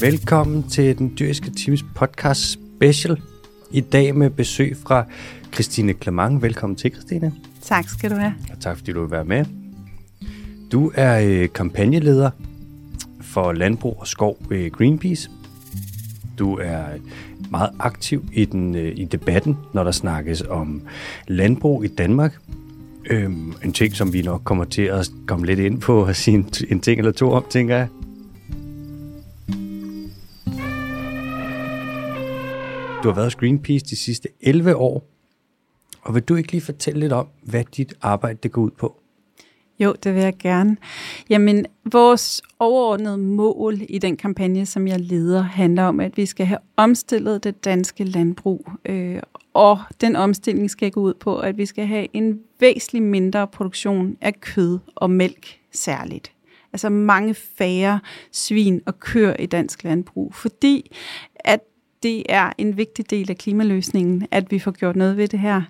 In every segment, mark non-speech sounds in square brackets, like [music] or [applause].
Velkommen til den dyriske teams podcast special. I dag med besøg fra Christine Clement. Velkommen til, Christine. Tak skal du have. Og tak fordi du vil være med. Du er øh, kampagneleder for Landbrug og Skov ved Greenpeace. Du er meget aktiv i, den, øh, i debatten, når der snakkes om landbrug i Danmark. Øhm, en ting, som vi nok kommer til at komme lidt ind på og sige en, en ting eller to om, tænker jeg. Du har været hos Greenpeace de sidste 11 år. Og vil du ikke lige fortælle lidt om, hvad dit arbejde det går ud på? Jo, det vil jeg gerne. Jamen, vores overordnede mål i den kampagne, som jeg leder, handler om, at vi skal have omstillet det danske landbrug. Øh, og den omstilling skal gå ud på, at vi skal have en væsentlig mindre produktion af kød og mælk særligt. Altså mange færre svin og køer i dansk landbrug, fordi at det er en vigtig del af klimaløsningen, at vi får gjort noget ved det her.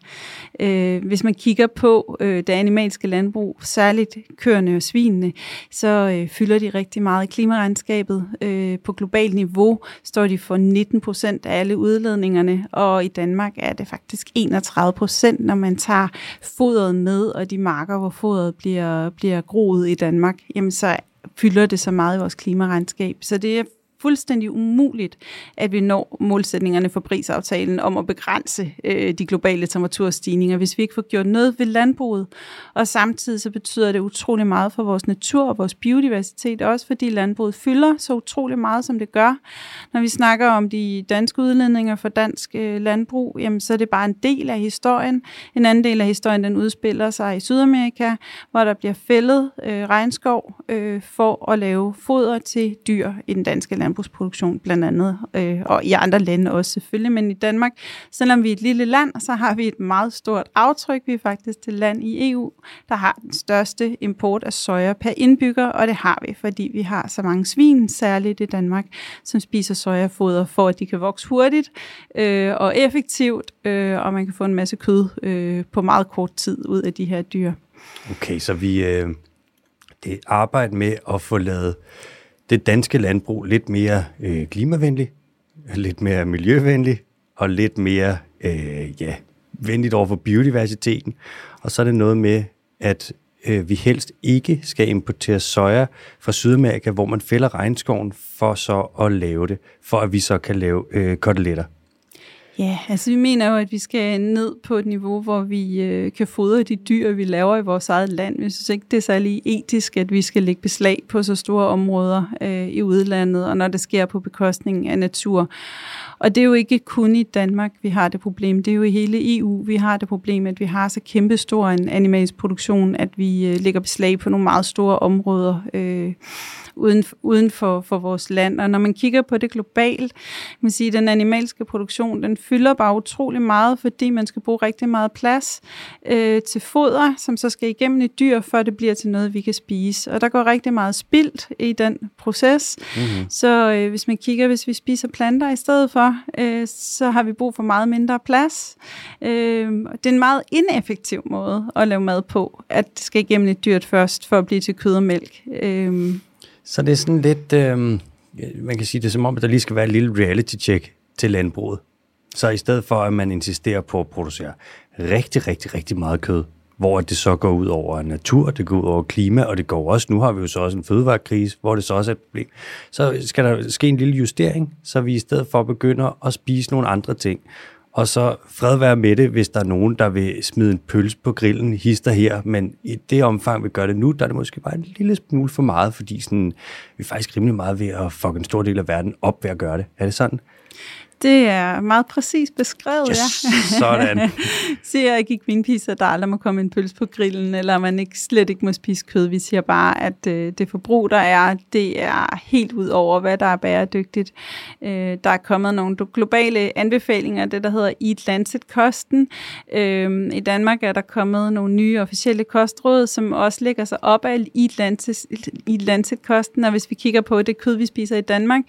Øh, hvis man kigger på øh, det animalske landbrug, særligt køerne og svinene, så øh, fylder de rigtig meget i klimaregnskabet. Øh, på globalt niveau står de for 19 procent af alle udledningerne, og i Danmark er det faktisk 31 procent, når man tager fodret med, og de marker, hvor fodret bliver, bliver groet i Danmark, jamen så fylder det så meget i vores klimaregnskab. Så det er fuldstændig umuligt, at vi når målsætningerne for prisaftalen om at begrænse øh, de globale temperaturstigninger, hvis vi ikke får gjort noget ved landbruget. Og samtidig så betyder det utrolig meget for vores natur og vores biodiversitet, også fordi landbruget fylder så utrolig meget, som det gør. Når vi snakker om de danske udledninger for dansk øh, landbrug, jamen, så er det bare en del af historien. En anden del af historien, den udspiller sig i Sydamerika, hvor der bliver fældet øh, regnskov øh, for at lave foder til dyr i den danske landbrug landbrugsproduktion blandt andet, øh, og i andre lande også selvfølgelig, men i Danmark, selvom vi er et lille land, så har vi et meget stort aftryk. Vi er faktisk det land i EU, der har den største import af soja per indbygger, og det har vi, fordi vi har så mange svin, særligt i Danmark, som spiser sojafoder, for at de kan vokse hurtigt øh, og effektivt, øh, og man kan få en masse kød øh, på meget kort tid ud af de her dyr. Okay, så vi øh, det arbejde med at få lavet det danske landbrug lidt mere øh, klimavenligt, lidt mere miljøvenligt og lidt mere øh, ja, venligt over for biodiversiteten. Og så er det noget med, at øh, vi helst ikke skal importere soja fra Sydamerika, hvor man fælder regnskoven for så at lave det, for at vi så kan lave øh, koteletter. Ja, altså vi mener jo, at vi skal ned på et niveau, hvor vi øh, kan fodre de dyr, vi laver i vores eget land. Vi synes ikke, det er særlig etisk, at vi skal lægge beslag på så store områder øh, i udlandet, og når det sker på bekostning af natur. Og det er jo ikke kun i Danmark, vi har det problem. Det er jo i hele EU, vi har det problem, at vi har så kæmpestor en animalisk produktion, at vi øh, lægger beslag på nogle meget store områder. Øh, uden, uden for, for vores land. Og når man kigger på det globalt, man siger, den animalske produktion, den fylder bare utrolig meget, fordi man skal bruge rigtig meget plads øh, til foder, som så skal igennem et dyr, før det bliver til noget, vi kan spise. Og der går rigtig meget spildt i den proces. Mm-hmm. Så øh, hvis man kigger, hvis vi spiser planter i stedet for, øh, så har vi brug for meget mindre plads. Øh, det er en meget ineffektiv måde at lave mad på, at det skal igennem et dyrt først, for at blive til kød og mælk. Øh, så det er sådan lidt, øh, man kan sige det som om, at der lige skal være et lille reality-check til landbruget. Så i stedet for, at man insisterer på at producere rigtig, rigtig, rigtig meget kød, hvor det så går ud over natur, det går ud over klima, og det går også, nu har vi jo så også en fødevarekrise, hvor det så også er et problem. Så skal der ske en lille justering, så vi i stedet for begynder at spise nogle andre ting. Og så fred være med det, hvis der er nogen, der vil smide en pølse på grillen, hister her. Men i det omfang, vi gør det nu, der er det måske bare en lille smule for meget, fordi sådan, vi er faktisk rimelig meget ved at fucke en stor del af verden op ved at gøre det. Er det sådan? Det er meget præcis beskrevet, yes, ja. sådan. [laughs] siger ikke i Greenpeace, at der aldrig må komme en pølse på grillen, eller man ikke, slet ikke må spise kød. Vi siger bare, at øh, det forbrug, der er, det er helt ud over, hvad der er bæredygtigt. Øh, der er kommet nogle globale anbefalinger, det der hedder Eat Lancet-kosten. Øh, I Danmark er der kommet nogle nye officielle kostråd, som også lægger sig op af Eat Lancet, Eat Lancet-kosten, og hvis vi kigger på det kød, vi spiser i Danmark,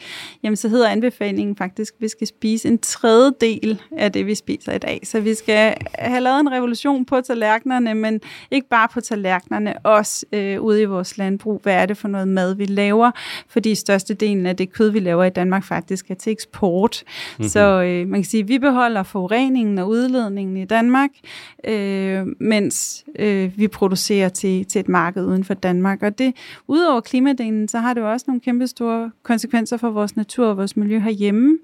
jamen så hedder anbefalingen faktisk, at vi skal spise en tredjedel af det, vi spiser i dag. Så vi skal have lavet en revolution på tallerkenerne, men ikke bare på tallerkenerne, også øh, ude i vores landbrug. Hvad er det for noget mad, vi laver? Fordi størstedelen af det kød, vi laver i Danmark, faktisk er til eksport. Mm-hmm. Så øh, man kan sige, at vi beholder forureningen og udledningen i Danmark, øh, mens øh, vi producerer til, til et marked uden for Danmark. Og det, udover klimadelen, så har det jo også nogle kæmpe store konsekvenser for vores natur og vores miljø herhjemme.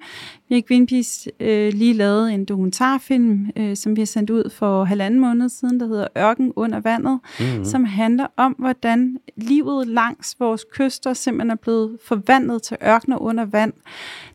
Vi Greenpeace øh, lige lavet en dokumentarfilm, øh, som vi har sendt ud for halvanden måned siden, der hedder Ørken under vandet, mm-hmm. som handler om, hvordan livet langs vores kyster simpelthen er blevet forvandlet til ørkener under vand.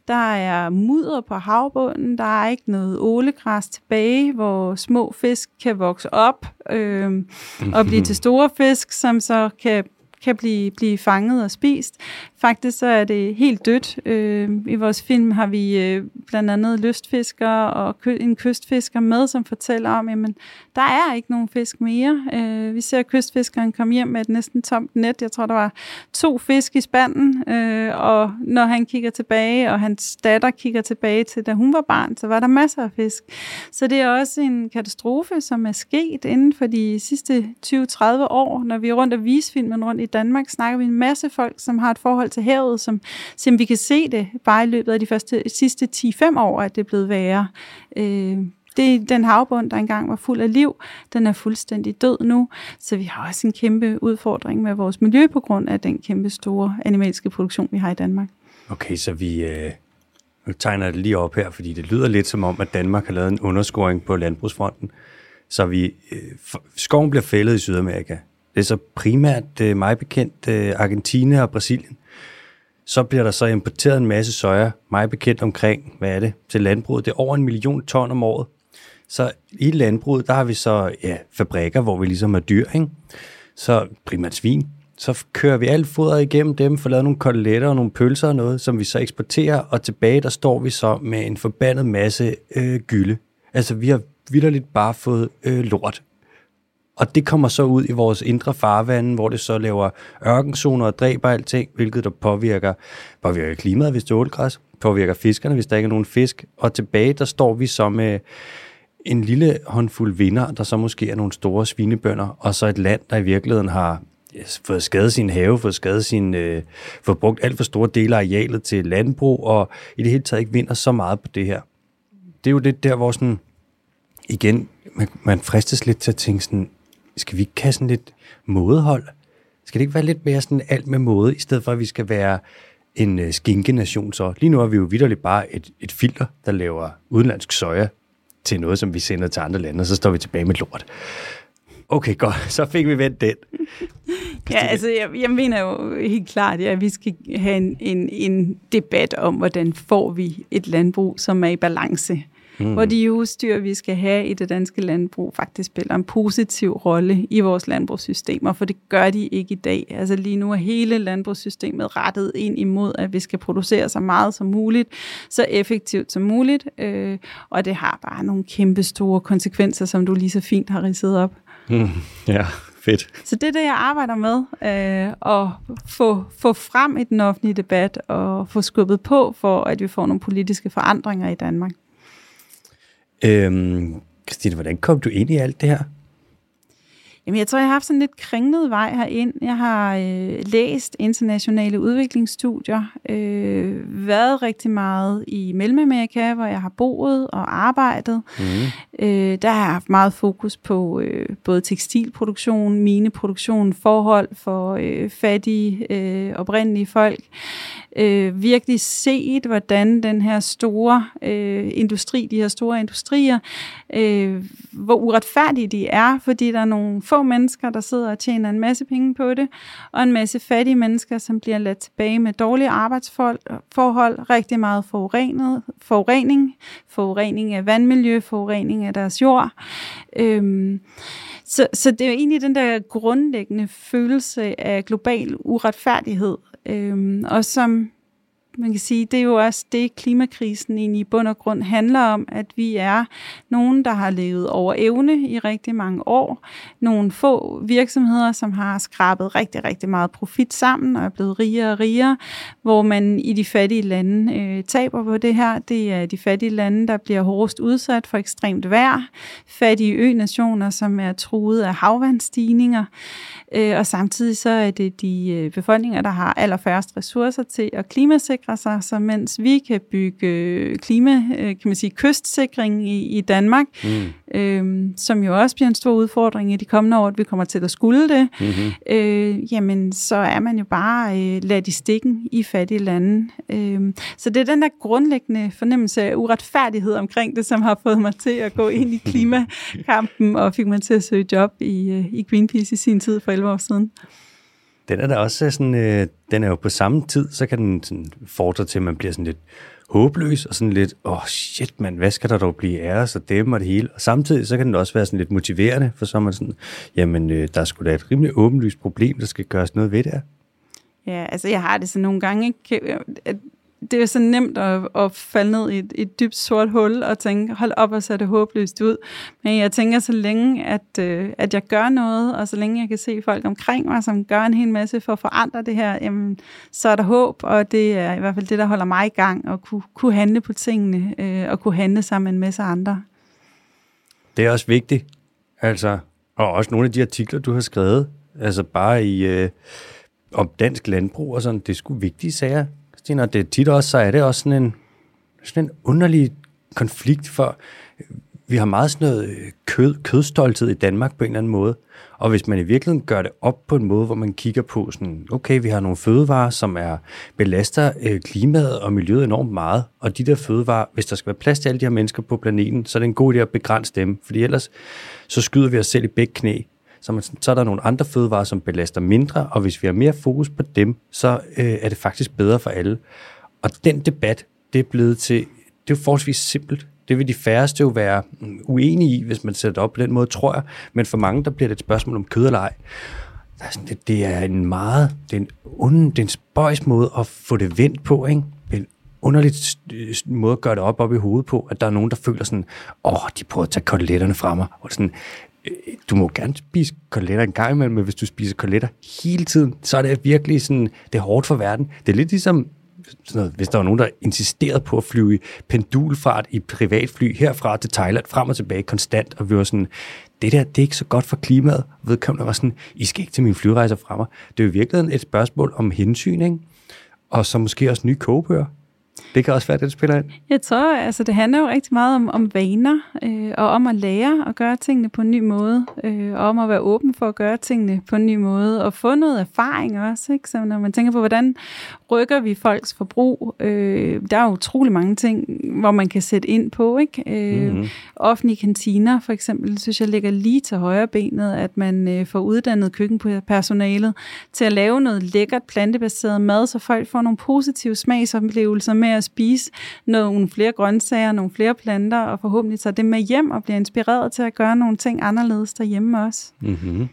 Der er mudder på havbunden, der er ikke noget ålegræs tilbage, hvor små fisk kan vokse op øh, og blive [laughs] til store fisk, som så kan kan blive, blive fanget og spist. Faktisk så er det helt dødt. Øh, I vores film har vi øh, blandt andet lystfiskere og kø- en kystfisker med, som fortæller om, at der er ikke nogen fisk mere. Øh, vi ser kystfiskeren komme hjem med et næsten tomt net. Jeg tror, der var to fisk i spanden, øh, og når han kigger tilbage, og hans datter kigger tilbage til, da hun var barn, så var der masser af fisk. Så det er også en katastrofe, som er sket inden for de sidste 20-30 år. Når vi er rundt og vise filmen rundt i Danmark, snakker vi en masse folk, som har et forhold til havet, som, som vi kan se det bare i løbet af de første, sidste 10-5 år, at det er blevet værre. Øh, det, den havbund, der engang var fuld af liv, den er fuldstændig død nu. Så vi har også en kæmpe udfordring med vores miljø på grund af den kæmpe store animalske produktion, vi har i Danmark. Okay, så vi øh, nu tegner det lige op her, fordi det lyder lidt som om, at Danmark har lavet en underscoring på landbrugsfronten. Så vi, øh, skoven bliver fældet i Sydamerika. Det er så primært øh, mig bekendt øh, Argentina og Brasilien. Så bliver der så importeret en masse soja, mig bekendt omkring, hvad er det, til landbruget. Det er over en million ton om året. Så i landbruget, der har vi så ja, fabrikker, hvor vi ligesom er dyr, ikke? så primært svin. Så kører vi alt fodret igennem dem, får lavet nogle koteletter og nogle pølser og noget, som vi så eksporterer, og tilbage der står vi så med en forbandet masse øh, gylde. Altså vi har vidderligt bare fået øh, lort og det kommer så ud i vores indre farvande, hvor det så laver ørkenzoner og dræber alting, hvilket der påvirker, påvirker klimaet, hvis det er ålgræs, påvirker fiskerne, hvis der ikke er nogen fisk. Og tilbage, der står vi så med en lille håndfuld vinder, der så måske er nogle store svinebønder, og så et land, der i virkeligheden har fået skadet sin have, fået skadet sin, øh, fået brugt alt for store dele af arealet til landbrug, og i det hele taget ikke vinder så meget på det her. Det er jo det der, hvor sådan, igen, man, man fristes lidt til at tænke sådan, skal vi ikke have sådan lidt mådehold? Skal det ikke være lidt mere sådan alt med måde, i stedet for at vi skal være en øh, skinkenation så? Lige nu er vi jo vidderligt bare et, et filter, der laver udenlandsk soja til noget, som vi sender til andre lande, og så står vi tilbage med lort. Okay, godt. [laughs] Så fik vi vendt den. ja, altså, jeg, jeg mener jo helt klart, at vi skal have en, en, en debat om, hvordan får vi et landbrug, som er i balance mm. hvor de udstyr, vi skal have i det danske landbrug, faktisk spiller en positiv rolle i vores landbrugssystemer, for det gør de ikke i dag. Altså lige nu er hele landbrugssystemet rettet ind imod, at vi skal producere så meget som muligt, så effektivt som muligt, øh, og det har bare nogle kæmpe store konsekvenser, som du lige så fint har ridset op. Mm. Ja, fedt. Så det er det, jeg arbejder med, øh, at få, få frem i den offentlige debat og få skubbet på, for at vi får nogle politiske forandringer i Danmark. Øhm, Christine, hvordan kom du ind i alt det her? Jamen, jeg tror, jeg har haft sådan lidt kringlet vej herind. Jeg har øh, læst internationale udviklingsstudier, øh, været rigtig meget i Mellemamerika, hvor jeg har boet og arbejdet. Mm. Øh, der har jeg haft meget fokus på øh, både tekstilproduktion, mineproduktion, forhold for øh, fattige, øh, oprindelige folk. Øh, virkelig set, hvordan den her store øh, industri, de her store industrier, øh, hvor uretfærdige de er, fordi der er nogle få mennesker, der sidder og tjener en masse penge på det, og en masse fattige mennesker, som bliver ladt tilbage med dårlige arbejdsforhold, rigtig meget forurenet, forurening, forurening af vandmiljø, forurening af deres jord. Øh, så, så det er jo egentlig den der grundlæggende følelse af global uretfærdighed, øhm, og som man kan sige, det er jo også det, klimakrisen egentlig i bund og grund handler om, at vi er nogen, der har levet over evne i rigtig mange år. Nogle få virksomheder, som har skrabet rigtig, rigtig meget profit sammen og er blevet rigere og rigere, hvor man i de fattige lande øh, taber på det her. Det er de fattige lande, der bliver hårdest udsat for ekstremt vejr. Fattige ø-nationer, som er truet af havvandstigninger. Øh, og samtidig så er det de øh, befolkninger, der har allerfærrest ressourcer til at klimasikre sig, så mens vi kan bygge øh, klima, kan man sige, kystsikring i, i Danmark, mm. øh, som jo også bliver en stor udfordring i de kommende år, at vi kommer til at skulle det, mm-hmm. øh, jamen så er man jo bare øh, ladt i stikken i fattige lande. Øh, så det er den der grundlæggende fornemmelse af uretfærdighed omkring det, som har fået mig til at gå ind i [laughs] klimakampen og fik mig til at søge job i, i Greenpeace i sin tid for 11 år siden. Den er da også øh, sådan, øh, den er jo på samme tid, så kan den sådan fordre til, at man bliver sådan lidt håbløs og sådan lidt, åh oh, shit mand, hvad skal der dog blive af os og dem og det hele. Og samtidig så kan den også være sådan lidt motiverende, for så er man sådan, jamen øh, der skulle sgu da et rimelig åbenlyst problem, der skal gøres noget ved det her. Ja, altså jeg har det så nogle gange, ikke? at det er så nemt at, at falde ned i et, et dybt sort hul og tænke, hold op og så det håbløst ud. Men jeg tænker, så længe at, øh, at jeg gør noget, og så længe jeg kan se folk omkring mig, som gør en hel masse for at forandre det her, jamen, så er der håb, og det er i hvert fald det, der holder mig i gang, at kunne, kunne handle på tingene, øh, og kunne handle sammen med en masse andre. Det er også vigtigt, altså, og også nogle af de artikler, du har skrevet, altså bare i... Øh om dansk landbrug og sådan, det er sgu vigtige sager. Christina, det er tit også, så er det også sådan en, sådan en underlig konflikt, for vi har meget sådan noget øh, kød, kødstolthed i Danmark på en eller anden måde. Og hvis man i virkeligheden gør det op på en måde, hvor man kigger på sådan, okay, vi har nogle fødevarer, som er belaster øh, klimaet og miljøet enormt meget, og de der fødevarer, hvis der skal være plads til alle de her mennesker på planeten, så er det en god idé at begrænse dem, fordi ellers så skyder vi os selv i begge knæ. Så, man, så er der nogle andre fødevarer, som belaster mindre, og hvis vi har mere fokus på dem, så øh, er det faktisk bedre for alle. Og den debat, det er blevet til, det er jo forholdsvis simpelt. Det vil de færreste jo være mm, uenige i, hvis man sætter det op på den måde, tror jeg. Men for mange, der bliver det et spørgsmål om kød eller ej. Det, det er en meget, det er en, ond, det er en spøjs måde at få det vendt på, ikke? en underligt måde at gøre det op op i hovedet på, at der er nogen, der føler sådan, åh, oh, de prøver at tage koteletterne fra mig. Og sådan, du må gerne spise koteletter en gang imellem, men hvis du spiser koteletter hele tiden, så er det virkelig sådan, det er hårdt for verden. Det er lidt ligesom, sådan noget, hvis der var nogen, der insisterede på at flyve i pendulfart i privatfly herfra til Thailand, frem og tilbage konstant, og vi var sådan, det der, det er ikke så godt for klimaet. Vedkommende var sådan, I skal ikke til mine flyrejser fra mig. Det er jo virkelig et spørgsmål om hensyn, ikke? Og så måske også nye kogebøger. Det kan også være, at det spiller ind. Jeg tror, altså det handler jo rigtig meget om, om vaner, øh, og om at lære at gøre tingene på en ny måde, øh, og om at være åben for at gøre tingene på en ny måde, og få noget erfaring også, ikke? Så når man tænker på, hvordan rykker vi folks forbrug, øh, der er utrolig mange ting, hvor man kan sætte ind på, ikke? Øh, mm-hmm. Offentlige kantiner, for eksempel, synes jeg ligger lige til højre benet, at man øh, får uddannet køkkenpersonalet til at lave noget lækkert plantebaseret mad, så folk får nogle positive smagsoplevelser med at spise nogle flere grøntsager, nogle flere planter, og forhåbentlig tager det med hjem og bliver inspireret til at gøre nogle ting anderledes derhjemme også. Mm-hmm.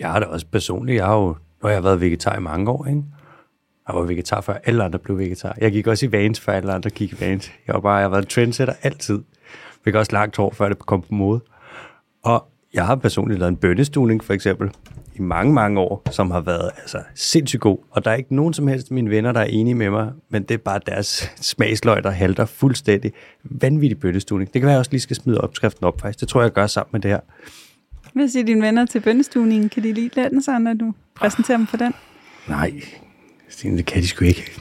Jeg har det også personligt. Jeg har jo, nu har jeg været vegetar i mange år, ikke? Jeg var vegetar før alle andre blev vegetar. Jeg gik også i vans før alle andre gik i vans. Jeg, var bare, jeg har været en trendsetter altid. Fik også langt hår, før det kom på mode. Og jeg har personligt lavet en bønnestuning, for eksempel i mange, mange år, som har været altså, sindssygt god. Og der er ikke nogen som helst af mine venner, der er enige med mig, men det er bare deres [laughs] smagsløg, der halter fuldstændig. Vanvittig bønnestuning. Det kan være, at jeg også lige skal smide opskriften op, faktisk. Det tror jeg, jeg gør sammen med det her. Hvad siger dine venner til bønnestuningen? Kan de lige lade den sig, når du præsenterer dem for den? Nej, det kan de sgu ikke.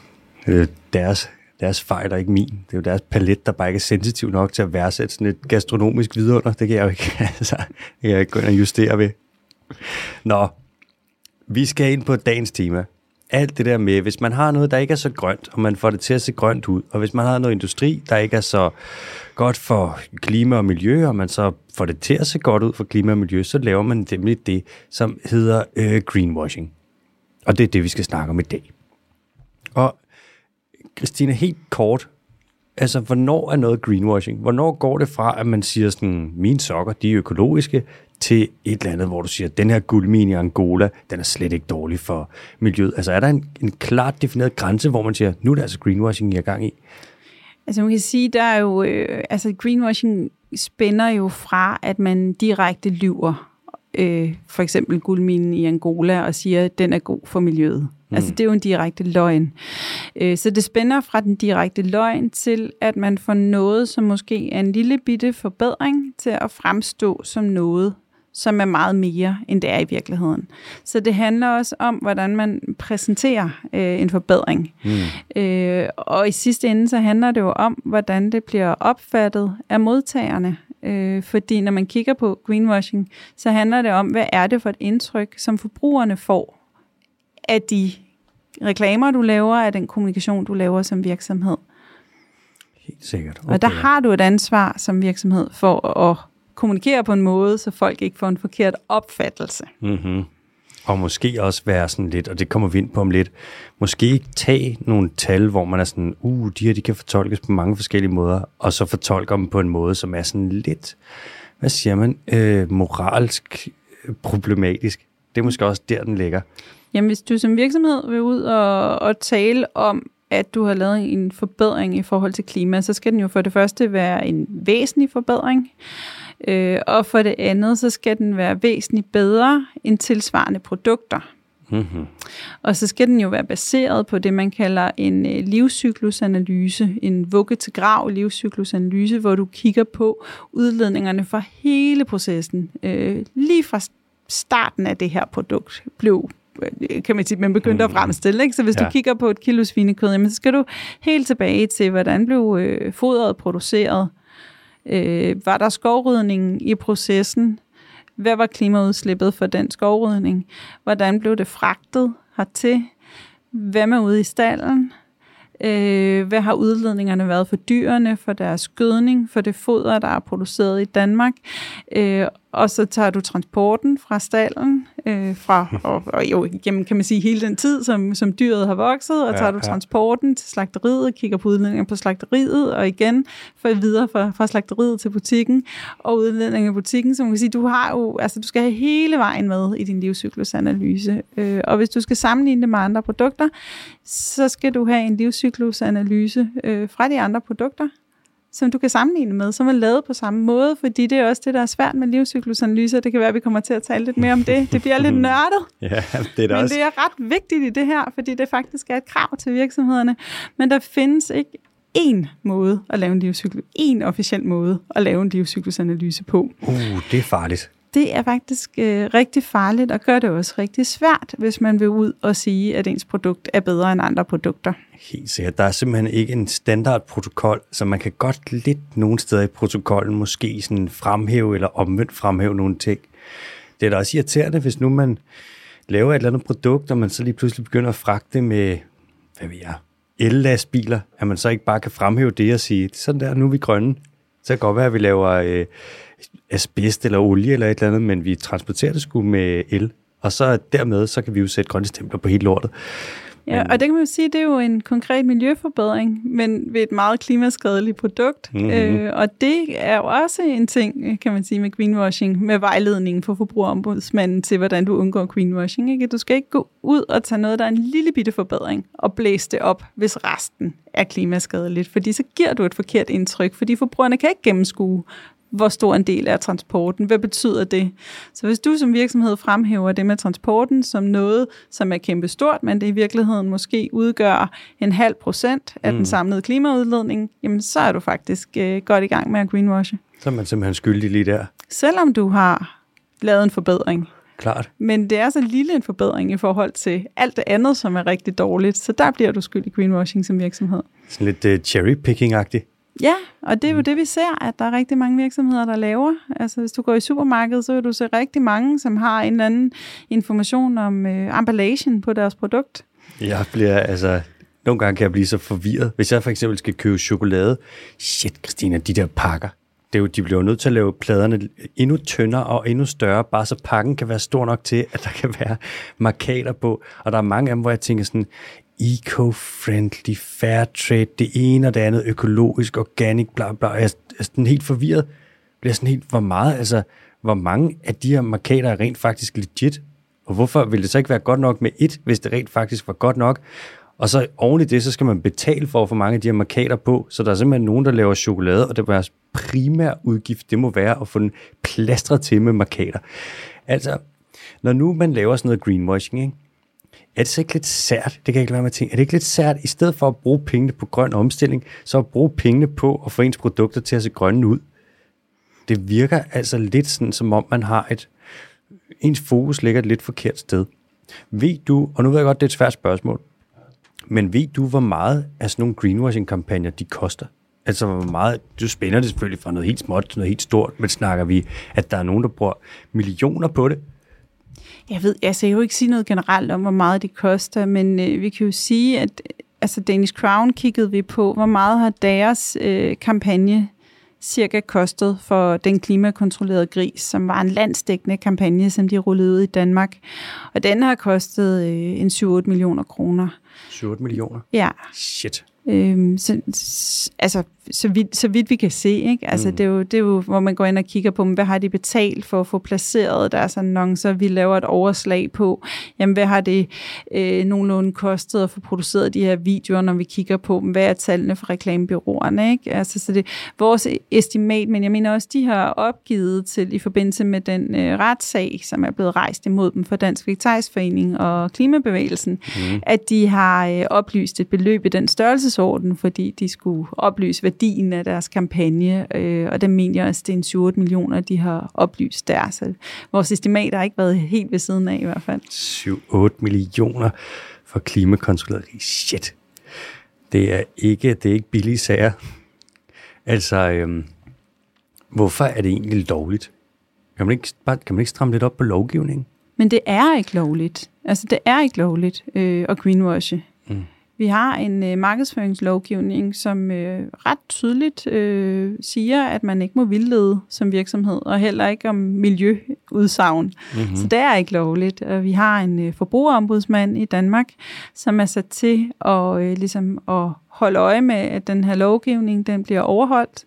Deres, deres fejl er ikke min. Det er jo deres palet, der bare ikke er sensitiv nok til at værdsætte sådan et gastronomisk vidunder. Det kan jeg jo ikke, [laughs] altså, det kan jeg ikke gå ind og justere ved. [laughs] Nå, vi skal ind på dagens tema. Alt det der med, hvis man har noget, der ikke er så grønt, og man får det til at se grønt ud, og hvis man har noget industri, der ikke er så godt for klima og miljø, og man så får det til at se godt ud for klima og miljø, så laver man nemlig det, som hedder øh, greenwashing. Og det er det, vi skal snakke om i dag. Og Christine, helt kort, Altså, hvornår er noget greenwashing? Hvornår går det fra, at man siger sådan, mine sokker, de er økologiske, til et eller andet, hvor du siger, den her guldmine i Angola, den er slet ikke dårlig for miljøet. Altså, er der en, en klart defineret grænse, hvor man siger, nu er det altså greenwashing, I er gang i? Altså man kan sige, der er jo, øh, altså greenwashing spænder jo fra, at man direkte lyver, øh, for eksempel guldminen i Angola, og siger, at den er god for miljøet. Mm. Altså det er jo en direkte løgn. Øh, så det spænder fra den direkte løgn til, at man får noget, som måske er en lille bitte forbedring, til at fremstå som noget, som er meget mere, end det er i virkeligheden. Så det handler også om, hvordan man præsenterer øh, en forbedring. Mm. Øh, og i sidste ende, så handler det jo om, hvordan det bliver opfattet af modtagerne. Øh, fordi når man kigger på greenwashing, så handler det om, hvad er det for et indtryk, som forbrugerne får af de reklamer, du laver, af den kommunikation, du laver som virksomhed. Helt sikkert. Okay. Og der har du et ansvar som virksomhed for at kommunikere på en måde, så folk ikke får en forkert opfattelse. Mm-hmm. Og måske også være sådan lidt, og det kommer vi ind på om lidt, måske ikke tage nogle tal, hvor man er sådan, uh, de her de kan fortolkes på mange forskellige måder, og så fortolke dem på en måde, som er sådan lidt, hvad siger man, øh, moralsk øh, problematisk. Det er måske også der, den ligger. Jamen, hvis du som virksomhed vil ud og, og tale om, at du har lavet en forbedring i forhold til klima, så skal den jo for det første være en væsentlig forbedring. Øh, og for det andet, så skal den være væsentligt bedre end tilsvarende produkter. Mm-hmm. Og så skal den jo være baseret på det, man kalder en øh, livscyklusanalyse, en vugge til grav livscyklusanalyse, hvor du kigger på udledningerne fra hele processen, øh, lige fra starten af det her produkt blev øh, kan man sige, man begyndte at mm. fremstille. Ikke? Så hvis ja. du kigger på et kilo svinekød, jamen, så skal du helt tilbage til, hvordan blev øh, fodret produceret, Øh, var der skovrydning i processen? Hvad var klimaudslippet for den skovrydning? Hvordan blev det fragtet hertil? Hvem er ude i stallen? Øh, hvad har udledningerne været for dyrene, for deres gødning, for det foder, der er produceret i Danmark? Øh, og så tager du transporten fra stallen, øh, fra, [laughs] og, og jo, jamen, kan man sige, hele den tid, som, som dyret har vokset, og tager ja, du transporten til slagteriet, kigger på udledningen på slagteriet, og igen får videre fra, fra slagteriet til butikken, og udledningen i butikken, så man kan sige, du har jo, altså du skal have hele vejen med i din livscyklusanalyse, øh, og hvis du skal sammenligne det med andre produkter, så skal du have en livscyklusanalyse øh, fra de andre produkter, som du kan sammenligne med, som er lavet på samme måde, fordi det er også det, der er svært med livscyklusanalyser. Det kan være, at vi kommer til at tale lidt mere om det. Det bliver lidt [laughs] nørdet. ja, det er Men også. det er ret vigtigt i det her, fordi det faktisk er et krav til virksomhederne. Men der findes ikke én måde at lave en livscyklus, en officiel måde at lave en livscyklusanalyse på. Uh, det er farligt det er faktisk øh, rigtig farligt, og gør det også rigtig svært, hvis man vil ud og sige, at ens produkt er bedre end andre produkter. Helt sikkert. Der er simpelthen ikke en standardprotokol, så man kan godt lidt nogle steder i protokollen måske sådan fremhæve eller omvendt fremhæve nogle ting. Det er da også irriterende, hvis nu man laver et eller andet produkt, og man så lige pludselig begynder at fragte med, hvad ved jeg, el-lastbiler, at man så ikke bare kan fremhæve det og sige, sådan der, nu er vi grønne. Så kan det godt være, at vi laver øh, asbest eller olie eller et eller andet, men vi transporterer det sgu med el. Og så dermed, så kan vi jo sætte grønne stempler på hele lortet. Ja, og det kan man jo sige, det er jo en konkret miljøforbedring, men ved et meget klimaskadeligt produkt. Mm-hmm. Øh, og det er jo også en ting, kan man sige, med greenwashing, med vejledningen for forbrugerombudsmanden til, hvordan du undgår greenwashing. Ikke? Du skal ikke gå ud og tage noget, der er en lille bitte forbedring, og blæse det op, hvis resten er klimaskadeligt, fordi så giver du et forkert indtryk, fordi forbrugerne kan ikke gennemskue, hvor stor en del er transporten. Hvad betyder det? Så hvis du som virksomhed fremhæver det med transporten som noget, som er kæmpestort, men det i virkeligheden måske udgør en halv procent af mm. den samlede klimaudledning, jamen så er du faktisk øh, godt i gang med at greenwashe. Så er man simpelthen skyldig lige der. Selvom du har lavet en forbedring. Klart. Men det er så lille en forbedring i forhold til alt det andet, som er rigtig dårligt. Så der bliver du skyldig greenwashing som virksomhed. Sådan lidt uh, cherry-picking-agtigt. Ja, og det er jo mm. det, vi ser, at der er rigtig mange virksomheder, der laver. Altså hvis du går i supermarkedet, så vil du se rigtig mange, som har en eller anden information om øh, emballagen på deres produkt. Jeg bliver, altså, nogle gange kan jeg blive så forvirret. Hvis jeg for eksempel skal købe chokolade, shit Christina, de der pakker, det er jo, de bliver jo nødt til at lave pladerne endnu tyndere og endnu større, bare så pakken kan være stor nok til, at der kan være markader på. Og der er mange af dem, hvor jeg tænker sådan, eco-friendly, fair trade, det ene og det andet, økologisk, organic, bla bla. Jeg er sådan helt forvirret. Jeg bliver sådan helt, hvor meget, altså, hvor mange af de her markader er rent faktisk legit, og hvorfor ville det så ikke være godt nok med et, hvis det rent faktisk var godt nok? Og så oven i det, så skal man betale for at få mange af de her markader på, så der er simpelthen nogen, der laver chokolade, og det deres primære udgift, det må være at få den plastret til med markader. Altså, når nu man laver sådan noget greenwashing, ikke? Er det så ikke lidt sært, det kan jeg ikke lade med at tænke, er det ikke lidt sært, i stedet for at bruge pengene på grøn omstilling, så at bruge pengene på at få ens produkter til at se grønne ud? Det virker altså lidt sådan, som om man har et, ens fokus ligger et lidt forkert sted. Ved du, og nu ved jeg godt, det er et svært spørgsmål, men ved du, hvor meget af sådan nogle greenwashing-kampagner, de koster? Altså, hvor meget, du spænder det selvfølgelig fra noget helt småt til noget helt stort, men snakker vi, at der er nogen, der bruger millioner på det? Jeg ved, altså, jeg jo ikke sige noget generelt om, hvor meget det koster, men øh, vi kan jo sige, at altså Danish Crown kiggede vi på, hvor meget har deres øh, kampagne cirka kostet for den klimakontrollerede gris, som var en landsdækkende kampagne, som de rullede ud i Danmark. Og den har kostet øh, en 7-8 millioner kroner. 7-8 millioner? Ja. Shit. Øhm, så, altså, så vidt, så vidt vi kan se, ikke? Altså, mm. det, er jo, det er jo, hvor man går ind og kigger på, hvad har de betalt for at få placeret deres annoncer. Vi laver et overslag på, jamen, hvad har det øh, nogenlunde kostet at få produceret de her videoer, når vi kigger på dem. Hvad er tallene for reklamebyråerne, ikke? Altså, så det er vores estimat, men jeg mener også, de har opgivet til i forbindelse med den øh, retssag, som er blevet rejst imod dem for Dansk Vegetarisk og Klimabevægelsen, mm. at de har øh, oplyst et beløb i den størrelsesorden, fordi de skulle oplyse, værdien af deres kampagne, øh, og det mener jeg også, det er en 7-8 millioner, de har oplyst der. Så vores estimat har ikke været helt ved siden af i hvert fald. 7-8 millioner for klimakontrolleret. Shit. Det er ikke, det er ikke billige sager. Altså, øhm, hvorfor er det egentlig lovligt? Kan man ikke, bare, kan man ikke stramme lidt op på lovgivningen? Men det er ikke lovligt. Altså, det er ikke lovligt øh, at greenwashe. Mm. Vi har en øh, markedsføringslovgivning, som øh, ret tydeligt øh, siger, at man ikke må vildlede som virksomhed, og heller ikke om miljøudsagn. Mm-hmm. Så det er ikke lovligt. Og vi har en øh, forbrugerombudsmand i Danmark, som er sat til at, øh, ligesom at holde øje med, at den her lovgivning den bliver overholdt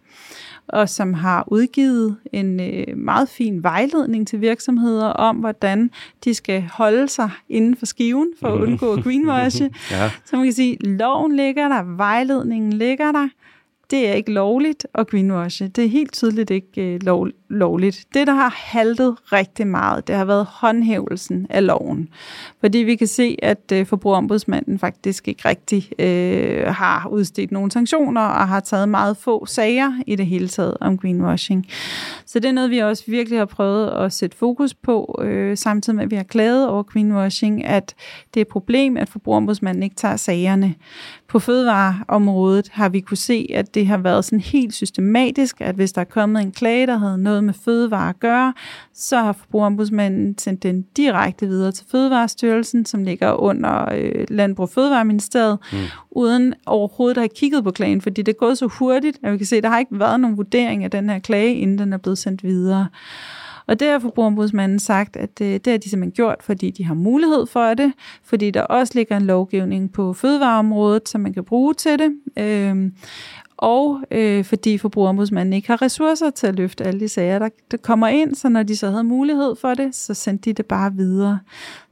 og som har udgivet en øh, meget fin vejledning til virksomheder om, hvordan de skal holde sig inden for skiven for at undgå at greenwashe. [laughs] ja. Så man kan sige, loven ligger der, vejledningen ligger der, det er ikke lovligt at greenwashe. Det er helt tydeligt ikke øh, lov, lovligt. Det, der har haltet rigtig meget, det har været håndhævelsen af loven. Fordi vi kan se, at øh, forbrugerombudsmanden faktisk ikke rigtig øh, har udstedt nogle sanktioner og har taget meget få sager i det hele taget om greenwashing. Så det er noget, vi også virkelig har prøvet at sætte fokus på, øh, samtidig med, at vi har klaget over greenwashing, at det er et problem, at forbrugerombudsmanden ikke tager sagerne. På fødevareområdet har vi kunne se, at det har været sådan helt systematisk, at hvis der er kommet en klage, der havde noget med fødevare at gøre, så har forbrugerombudsmanden sendt den direkte videre til Fødevarestyrelsen, som ligger under øh, Landbrug og Fødevareministeriet, mm. uden overhovedet at have kigget på klagen, fordi det er gået så hurtigt, at vi kan se, at der har ikke været nogen vurdering af den her klage, inden den er blevet sendt videre. Og det har forbrugerombudsmanden sagt, at det, det har de simpelthen gjort, fordi de har mulighed for det, fordi der også ligger en lovgivning på fødevareområdet, som man kan bruge til det. Øhm, og øh, fordi forbrugerombudsmanden ikke har ressourcer til at løfte alle de sager, der, der kommer ind, så når de så havde mulighed for det, så sendte de det bare videre.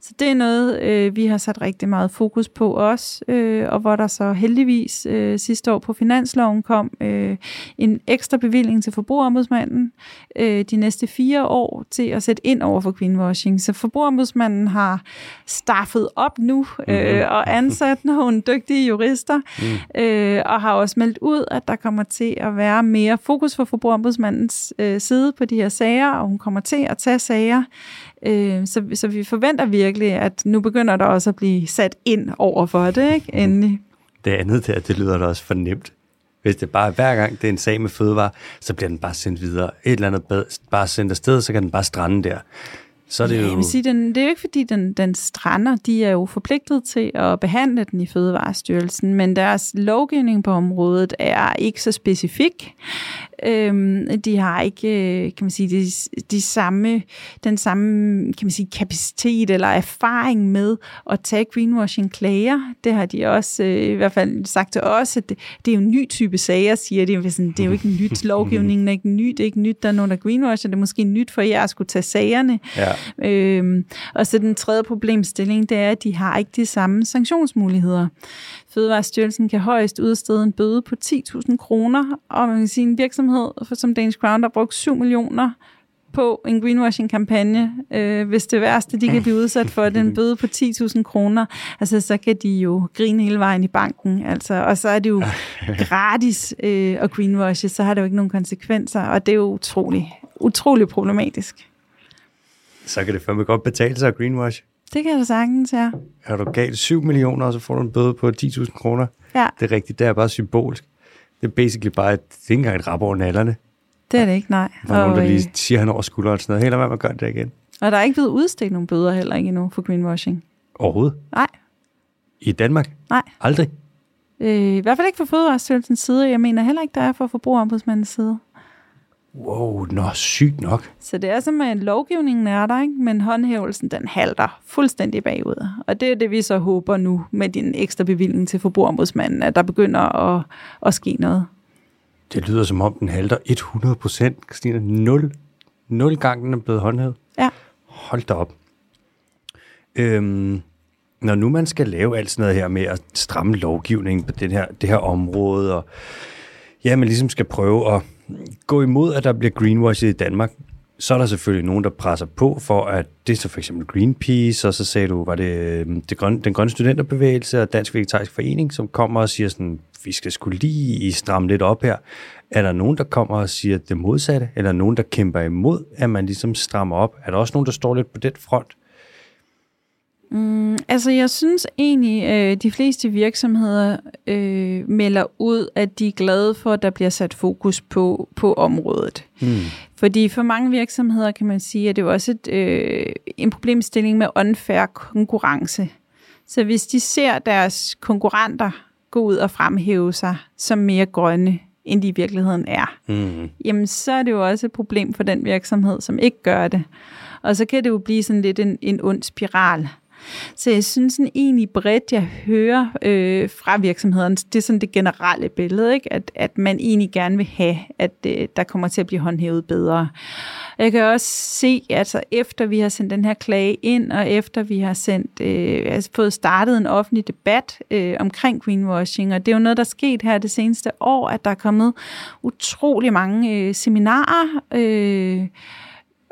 Så det er noget, øh, vi har sat rigtig meget fokus på også, øh, og hvor der så heldigvis øh, sidste år på finansloven kom øh, en ekstra bevilling til forbrugerombudsmanden øh, de næste fire år til at sætte ind over for greenwashing. Så forbrugerombudsmanden har staffet op nu øh, mm-hmm. og ansat nogle dygtige jurister, mm. øh, og har også meldt ud, at der kommer til at være mere fokus for forbrugerombudsmandens øh, side på de her sager, og hun kommer til at tage sager. Øh, så, så vi forventer virkelig, at nu begynder der også at blive sat ind over for det, ikke? Endelig. Det andet der, det lyder da også for nemt. Hvis det bare hver gang det er en sag med fødevare, så bliver den bare sendt videre. Et eller andet bad, bare sendt afsted, så kan den bare strande der så er det ja, jo... Jeg vil sige, den, det er jo ikke, fordi den, den strander. De er jo forpligtet til at behandle den i Fødevarestyrelsen, men deres lovgivning på området er ikke så specifik. Øhm, de har ikke, øh, kan man sige, de, de samme, den samme kan man sige, kapacitet eller erfaring med at tage greenwashing-klager. Det har de også øh, i hvert fald sagt til os, at det, det er jo en ny type sager, siger de. Sådan, det er jo ikke en nyt, [laughs] lovgivningen er ikke ny, det er ikke nyt, der er nogen, der greenwasher, det er måske nyt for jer at skulle tage sagerne. Ja. Øhm, og så den tredje problemstilling, det er, at de har ikke de samme sanktionsmuligheder. Fødevarestyrelsen kan højst udstede en bøde på 10.000 kroner, og man kan sige, en virksomhed som Danish Crown, der har brugt 7 millioner på en greenwashing-kampagne, øh, hvis det værste, de kan blive udsat for, den bøde på 10.000 kroner, altså så kan de jo grine hele vejen i banken, altså, og så er det jo gratis øh, at greenwashe, så har det jo ikke nogen konsekvenser, og det er jo utrolig, utrolig problematisk. Så kan det fandme godt betale sig at greenwash. Det kan jeg sagtens, ja. Er du galt 7 millioner, og så får du en bøde på 10.000 kroner? Ja. Det er rigtigt, det er bare symbolsk. Det er basically bare, et, det er ikke engang et rap over nallerne. Det er det ikke, nej. Der er og nogen, der lige siger han over skulderen sådan noget. Helt hvad man gør det igen. Og der er ikke blevet udstedt nogen bøder heller ikke endnu for greenwashing. Overhovedet? Nej. I Danmark? Nej. Aldrig? Øh, I hvert fald ikke fra Fødevarestyrelsens side. Jeg mener heller ikke, der er fra Forbrugerombudsmandens side. Wow, nå, sygt nok. Så det er simpelthen, lovgivningen er der, ikke? men håndhævelsen, den halter fuldstændig bagud. Og det er det, vi så håber nu med din ekstra bevilling til forbrugerombudsmanden, at der begynder at, at ske noget. Det lyder som om, den halter 100 procent, Christina. 0, 0 gange den er blevet håndhævet. Ja. Hold da op. Øhm, når nu man skal lave alt sådan noget her med at stramme lovgivningen på det her, det her område, og ja, man ligesom skal prøve at gå imod, at der bliver greenwashed i Danmark, så er der selvfølgelig nogen, der presser på for, at det er så for eksempel Greenpeace, og så sagde du, var det, øhm, det grønne, den grønne studenterbevægelse og Dansk Vegetarisk Forening, som kommer og siger sådan, vi skal skulle lige stramme lidt op her. Er der nogen, der kommer og siger det modsatte? Eller nogen, der kæmper imod, at man ligesom strammer op? Er der også nogen, der står lidt på den front? Mm, altså, jeg synes egentlig, øh, de fleste virksomheder øh, melder ud, at de er glade for, at der bliver sat fokus på, på området. Mm. Fordi for mange virksomheder kan man sige, at det er også et, øh, en problemstilling med unfair konkurrence. Så hvis de ser deres konkurrenter gå ud og fremhæve sig som mere grønne, end de i virkeligheden er, mm. jamen så er det jo også et problem for den virksomhed, som ikke gør det. Og så kan det jo blive sådan lidt en, en ond spiral. Så jeg synes sådan egentlig bredt, jeg hører øh, fra virksomheden, det er sådan det generelle billede, ikke? At, at man egentlig gerne vil have, at øh, der kommer til at blive håndhævet bedre. Jeg kan også se, altså efter vi har sendt den her klage ind, og efter vi har sendt, øh, altså fået startet en offentlig debat øh, omkring greenwashing, og det er jo noget, der er sket her det seneste år, at der er kommet utrolig mange øh, seminarer øh,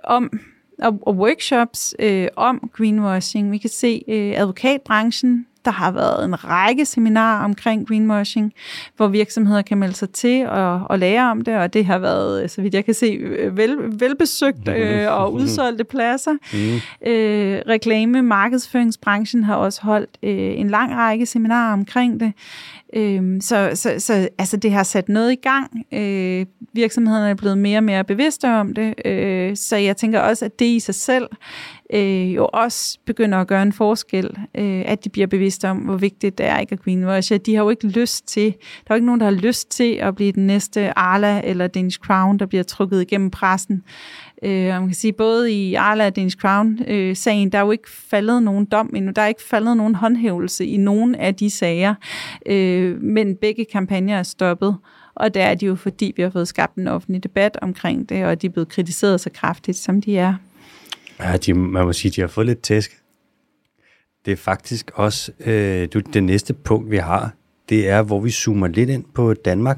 om og, og workshops øh, om greenwashing. Vi kan se øh, advokatbranchen, der har været en række seminarer omkring greenwashing, hvor virksomheder kan melde sig til og, og lære om det, og det har været, så vidt jeg kan se, vel, velbesøgt øh, og udsolgte pladser. Mm. Øh, reklame- markedsføringsbranchen har også holdt øh, en lang række seminarer omkring det. Øh, så så, så altså, det har sat noget i gang. Øh, virksomhederne er blevet mere og mere bevidste om det, øh, så jeg tænker også, at det i sig selv øh, jo også begynder at gøre en forskel, øh, at de bliver bevidste om, hvor vigtigt det er ikke at greenwash. De har jo ikke lyst til, der er jo ikke nogen, der har lyst til at blive den næste Arla eller Danish Crown, der bliver trukket igennem pressen. Øh, man kan sige, både i Arla og Danish Crown-sagen, øh, der er jo ikke faldet nogen dom endnu, der er ikke faldet nogen håndhævelse i nogen af de sager, øh, men begge kampagner er stoppet. Og det er de jo, fordi vi har fået skabt en offentlig debat omkring det, og de er blevet kritiseret så kraftigt, som de er. Ja, de, man må sige, de har fået lidt tæsk. Det er faktisk også øh, det næste punkt, vi har. Det er, hvor vi zoomer lidt ind på Danmark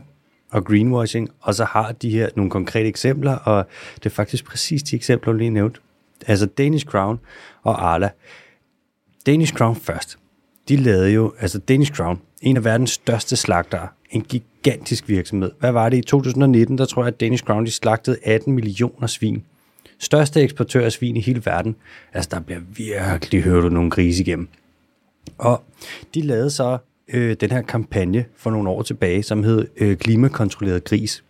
og greenwashing, og så har de her nogle konkrete eksempler, og det er faktisk præcis de eksempler, du lige nævnte. Altså Danish Crown og Arla. Danish Crown først. De lavede jo, altså Danish Crown, en af verdens største slagtere, en gigantisk virksomhed. Hvad var det i 2019? Der tror jeg, at Danish Crown de slagtede 18 millioner svin. Største eksportør af svin i hele verden. Altså, der bliver virkelig hørt nogle grise igennem. Og de lavede så øh, den her kampagne for nogle år tilbage, som hed øh, Klimakontrolleret gris.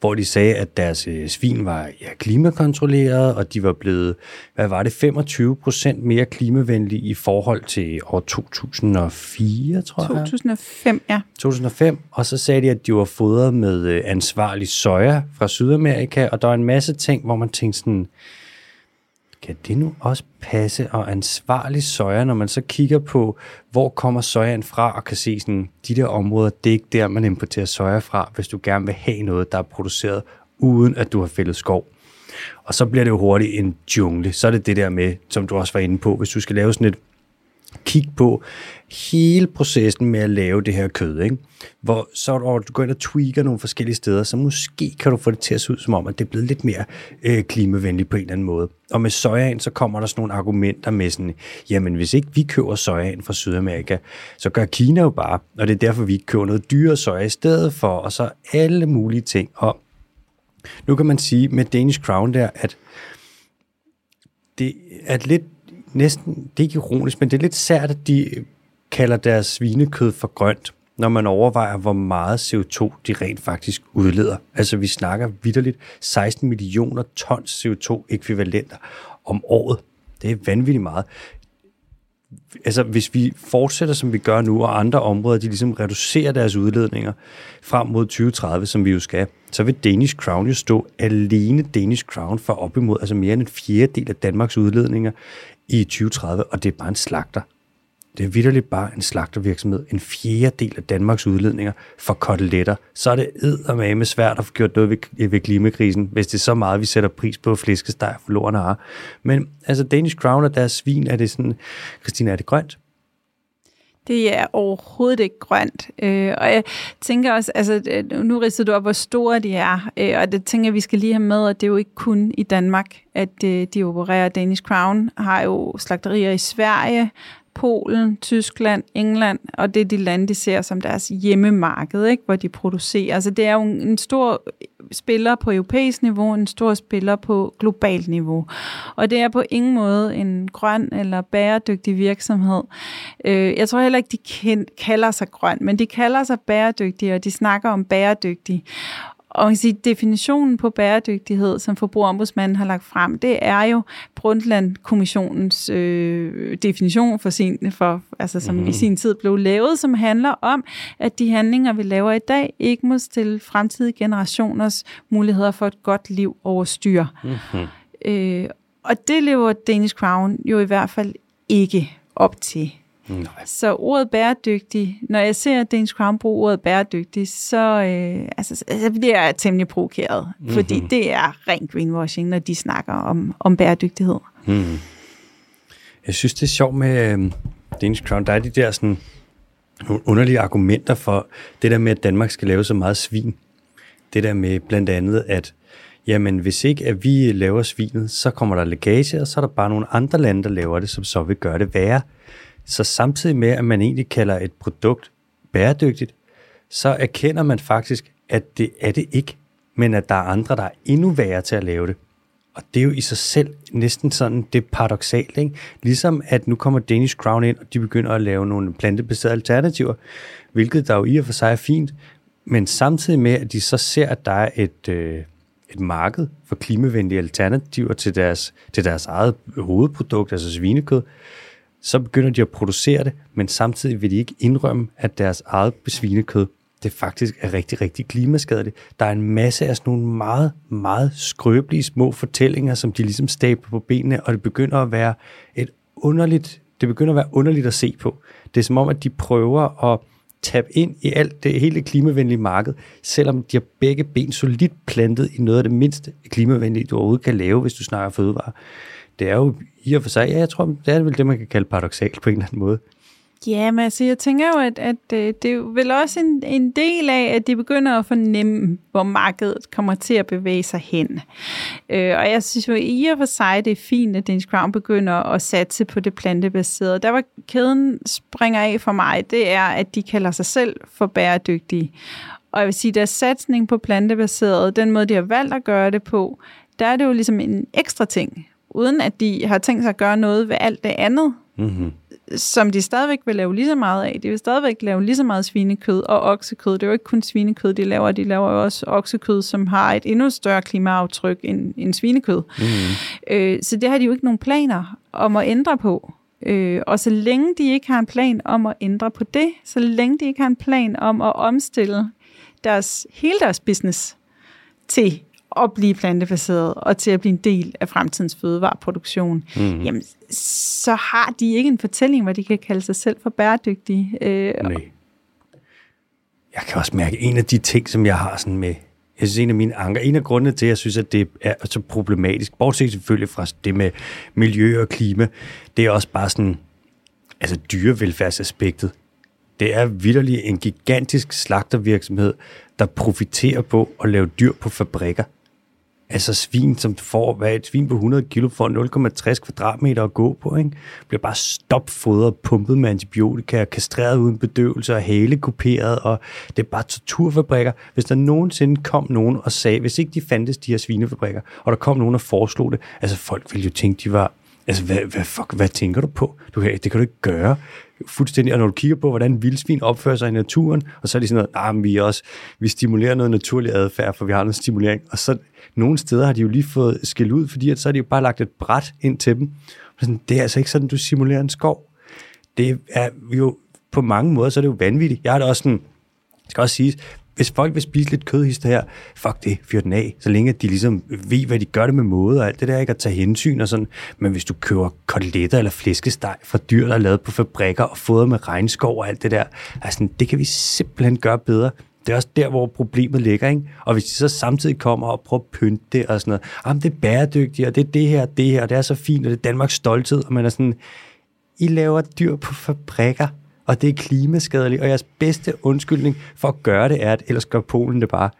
hvor de sagde, at deres øh, svin var ja, klimakontrolleret, og de var blevet, hvad var det, 25 procent mere klimavenlige i forhold til år 2004, tror jeg. 2005, ja. 2005, og så sagde de, at de var fodret med øh, ansvarlig soja fra Sydamerika, og der var en masse ting, hvor man tænkte sådan, kan det nu også passe og ansvarlig soja, når man så kigger på, hvor kommer sojaen fra, og kan se sådan, de der områder, det er ikke der, man importerer soja fra, hvis du gerne vil have noget, der er produceret, uden at du har fældet skov. Og så bliver det jo hurtigt en jungle. Så er det det der med, som du også var inde på, hvis du skal lave sådan et kigge på hele processen med at lave det her kød, ikke? hvor så og du går ind og tweaker nogle forskellige steder, så måske kan du få det til at se ud som om, at det er blevet lidt mere øh, klimavenligt på en eller anden måde. Og med sojaen, så kommer der sådan nogle argumenter med sådan, jamen hvis ikke vi køber sojaen fra Sydamerika, så gør Kina jo bare, og det er derfor, vi ikke køber noget dyre soja i stedet for, og så alle mulige ting. Og nu kan man sige med Danish Crown der, at det er lidt næsten, det er ikke ironisk, men det er lidt sært, at de kalder deres svinekød for grønt, når man overvejer, hvor meget CO2 de rent faktisk udleder. Altså vi snakker vidderligt 16 millioner tons CO2-ekvivalenter om året. Det er vanvittigt meget. Altså hvis vi fortsætter, som vi gør nu, og andre områder, de ligesom reducerer deres udledninger frem mod 2030, som vi jo skal, så vil Danish Crown jo stå alene Danish Crown for op imod altså mere end en fjerdedel af Danmarks udledninger i 2030, og det er bare en slagter. Det er vidderligt bare en slagtervirksomhed. En fjerdedel af Danmarks udledninger for koteletter. Så er det med svært at få gjort noget ved, ved klimakrisen, hvis det er så meget, vi sætter pris på flæskesteg for lorene har. Men altså Danish Crown og deres svin, er det sådan, Christina, er det grønt? Det er overhovedet ikke grønt. Øh, og jeg tænker også, altså øh, nu ridser du op, hvor store de er, øh, og det tænker jeg, vi skal lige have med, at det er jo ikke kun i Danmark, at øh, de opererer. Danish Crown har jo slagterier i Sverige, Polen, Tyskland, England, og det er de lande, de ser som deres hjemmemarked, ikke? hvor de producerer. Altså det er jo en stor spiller på europæisk niveau, en stor spiller på globalt niveau. Og det er på ingen måde en grøn eller bæredygtig virksomhed. Øh, jeg tror heller ikke, de kalder sig grøn, men de kalder sig bæredygtige, og de snakker om bæredygtig. Og kan sige, definitionen på bæredygtighed, som forbrugerombudsmanden har lagt frem, det er jo Brundtland-kommissionens øh, definition for sin, for, altså, som mm-hmm. i mhm. sin tid blev lavet, som handler om, at de handlinger, vi laver i dag, ikke må stille fremtidige generationers muligheder for et godt liv over styr. Mm-hmm. Øh, og det lever Danish Crown jo i hvert fald ikke op til. Nej. Så ordet bæredygtig, når jeg ser Danish Crown bruge ordet bæredygtig, så, øh, altså, så bliver jeg temmelig provokeret, mm-hmm. fordi det er ren greenwashing, når de snakker om, om bæredygtighed. Mm. Jeg synes, det er sjovt med øh, Danish Crown. Der er de der sådan, nogle underlige argumenter for det der med, at Danmark skal lave så meget svin. Det der med blandt andet, at jamen hvis ikke at vi laver svinet, så kommer der lægage, og så er der bare nogle andre lande, der laver det, som så vil gøre det værre. Så samtidig med, at man egentlig kalder et produkt bæredygtigt, så erkender man faktisk, at det er det ikke, men at der er andre, der er endnu værre til at lave det. Og det er jo i sig selv næsten sådan, det er paradoxalt, ikke? Ligesom at nu kommer Danish Crown ind, og de begynder at lave nogle plantebaserede alternativer, hvilket der jo i og for sig er fint, men samtidig med, at de så ser, at der er et, øh, et marked for klimavenlige alternativer til deres, til deres eget hovedprodukt, altså svinekød, så begynder de at producere det, men samtidig vil de ikke indrømme, at deres eget besvinekød, det faktisk er rigtig, rigtig klimaskadeligt. Der er en masse af sådan nogle meget, meget skrøbelige små fortællinger, som de ligesom stabler på benene, og det begynder at være et underligt, det begynder at være underligt at se på. Det er som om, at de prøver at tabe ind i alt det hele klimavenlige marked, selvom de har begge ben solidt plantet i noget af det mindste klimavenlige, du overhovedet kan lave, hvis du snakker fødevare det er jo i og for sig, ja, jeg tror, det er vel det, man kan kalde paradoxalt på en eller anden måde. Ja, men altså, jeg tænker jo, at, at øh, det er vel også en, en del af, at de begynder at fornemme, hvor markedet kommer til at bevæge sig hen. Øh, og jeg synes jo i og for sig, det er fint, at Danish Crown begynder at satse på det plantebaserede. Der var kæden springer af for mig, det er, at de kalder sig selv for bæredygtige. Og jeg vil sige, deres satsning på plantebaseret, den måde, de har valgt at gøre det på, der er det jo ligesom en ekstra ting uden at de har tænkt sig at gøre noget ved alt det andet. Mm-hmm. som de stadigvæk vil lave lige så meget af. De vil stadigvæk lave lige så meget svinekød og oksekød. Det er jo ikke kun svinekød, de laver. De laver jo også oksekød, som har et endnu større klimaaftryk end, end svinekød. Mm. Øh, så det har de jo ikke nogen planer om at ændre på. Øh, og så længe de ikke har en plan om at ændre på det, så længe de ikke har en plan om at omstille deres, hele deres business til at blive plantebaseret og til at blive en del af fremtidens fødevareproduktion, mm. jamen, så har de ikke en fortælling, hvor de kan kalde sig selv for bæredygtige. Øh, Nej. Jeg kan også mærke, en af de ting, som jeg har sådan med, jeg synes, en af mine anker, en af grundene til, at jeg synes, at det er så problematisk, bortset selvfølgelig fra det med miljø og klima, det er også bare sådan, altså dyrevelfærdsaspektet. Det er vidderlig en gigantisk slagtervirksomhed, der profiterer på at lave dyr på fabrikker. Altså svin, som får, hvad et svin på 100 kilo får 0,60 kvadratmeter at gå på, ikke? bliver bare stopfodret, pumpet med antibiotika, kastreret uden bedøvelse og halekuperet, og det er bare torturfabrikker. Hvis der nogensinde kom nogen og sagde, hvis ikke de fandtes de her svinefabrikker, og der kom nogen og foreslog det, altså folk ville jo tænke, de var Altså, hvad, hvad, fuck, hvad tænker du på? Du kan, det kan du ikke gøre. Fuldstændig. Og når du kigger på, hvordan vildsvin opfører sig i naturen, og så er det sådan noget, ah, vi, også, vi stimulerer noget naturlig adfærd, for vi har noget stimulering. Og så nogle steder har de jo lige fået skæld ud, fordi at så har de jo bare lagt et bræt ind til dem. Sådan, det er altså ikke sådan, du simulerer en skov. Det er jo på mange måder, så er det jo vanvittigt. Jeg har det også sådan, det skal også siges, hvis folk vil spise lidt kødhister her, fuck det, fyr den af, så længe de ligesom ved, hvad de gør det med måde og alt det der, ikke at tage hensyn og sådan. Men hvis du køber koteletter eller flæskesteg fra dyr, der er lavet på fabrikker og fodret med regnskov og alt det der, altså, det kan vi simpelthen gøre bedre. Det er også der, hvor problemet ligger, ikke? Og hvis de så samtidig kommer og prøver at pynte det og sådan noget, jamen det er bæredygtigt, og det er det her, det her, og det er så fint, og det er Danmarks stolthed, og man er sådan, I laver dyr på fabrikker, og det er klimaskadeligt, og jeres bedste undskyldning for at gøre det er, at ellers gør Polen det bare.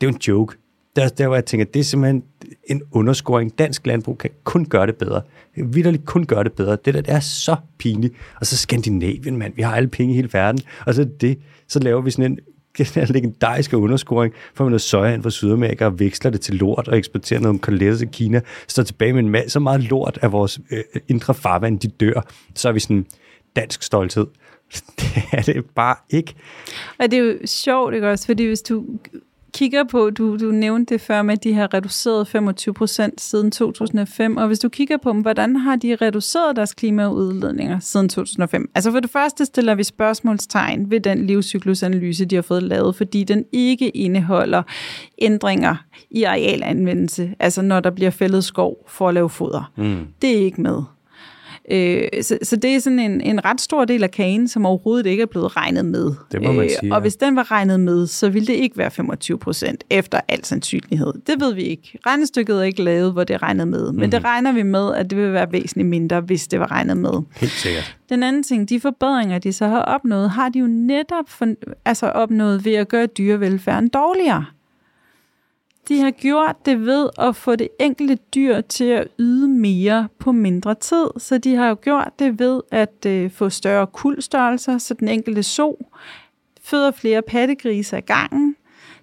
Det er jo en joke. Der, der hvor jeg tænker, det er simpelthen en underscoring. Dansk landbrug kan kun gøre det bedre. Vitterligt kun gøre det bedre. Det der det er så pinligt. Og så Skandinavien, mand. Vi har alle penge i hele verden. Og så det, så laver vi sådan en [laughs] den her legendariske underscoring, får man noget soja ind fra Sydamerika og veksler det til lort og eksporterer noget koteletter til Kina, står tilbage med en masse, så meget lort af vores øh, indre farvand, de dør. Så er vi sådan dansk stolthed. [laughs] Det er det bare ikke. Og det er jo sjovt, ikke også? Fordi hvis du kigger på, du, du nævnte det før med, at de har reduceret 25 procent siden 2005, og hvis du kigger på dem, hvordan har de reduceret deres klimaudledninger siden 2005? Altså for det første stiller vi spørgsmålstegn ved den livscyklusanalyse, de har fået lavet, fordi den ikke indeholder ændringer i arealanvendelse, altså når der bliver fældet skov for at lave foder. Mm. Det er ikke med. Øh, så, så det er sådan en, en ret stor del af kagen, som overhovedet ikke er blevet regnet med. Det må man øh, sige, Og hvis den var regnet med, så ville det ikke være 25 procent efter al sandsynlighed. Det ved vi ikke. Regnestykket er ikke lavet, hvor det er regnet med. Men mm. det regner vi med, at det vil være væsentligt mindre, hvis det var regnet med. Helt sikkert. Den anden ting, de forbedringer, de så har opnået, har de jo netop for, altså opnået ved at gøre dyrevelfærden dårligere. De har gjort det ved at få det enkelte dyr til at yde mere på mindre tid. Så de har jo gjort det ved at øh, få større kuldstørrelser, så den enkelte so føder flere pattegrise ad gangen.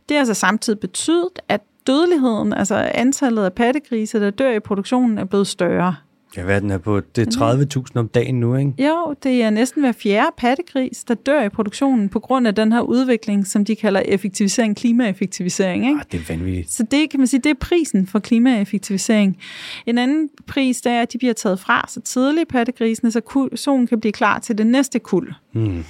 Det har så samtidig betydet, at dødeligheden, altså antallet af pattegrise, der dør i produktionen, er blevet større. Ja, hvad den er på? Det er 30.000 om dagen nu, ikke? Jo, det er næsten hver fjerde pattegris, der dør i produktionen på grund af den her udvikling, som de kalder effektivisering, klimaeffektivisering. Ikke? Ah, det er vanvittigt. Så det kan man sige, det er prisen for klimaeffektivisering. En anden pris, det er, at de bliver taget fra så tidligt, pattegrisene, så solen kan blive klar til det næste kul. Mm.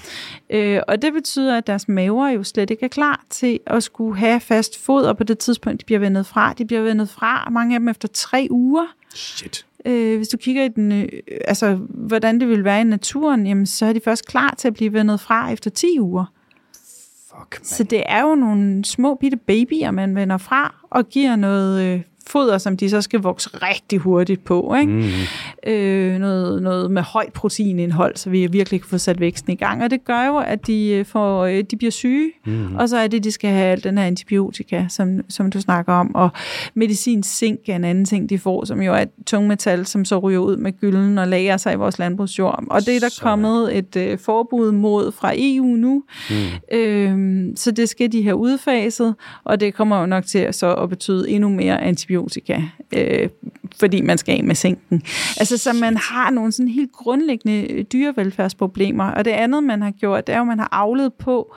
Øh, og det betyder, at deres maver jo slet ikke er klar til at skulle have fast foder på det tidspunkt, de bliver vendet fra. De bliver vendet fra, mange af dem efter tre uger. Shit øh, hvis du kigger i den, øh, altså, hvordan det vil være i naturen, jamen, så er de først klar til at blive vendet fra efter 10 uger. Fuck, man. Så det er jo nogle små bitte babyer, man vender fra og giver noget øh, foder, som de så skal vokse rigtig hurtigt på. Ikke? Mm. Øh, noget, noget med højt proteinindhold, så vi virkelig kan få sat væksten i gang. Og det gør jo, at de, øh, får, øh, de bliver syge, mm. og så er det, de skal have al den her antibiotika, som, som du snakker om. Og medicin zink er en anden ting, de får, som jo er et tungmetal, som så ryger ud med gylden og lager sig i vores landbrugsjord. Og det er der så. kommet et øh, forbud mod fra EU nu, mm. øh, så det skal de have udfaset, og det kommer jo nok til at, så at betyde endnu mere antibiotika antibiotika, øh, fordi man skal af med sænken. Altså, så man har nogle sådan helt grundlæggende dyrevelfærdsproblemer. Og det andet, man har gjort, det er jo, at man har avlet på,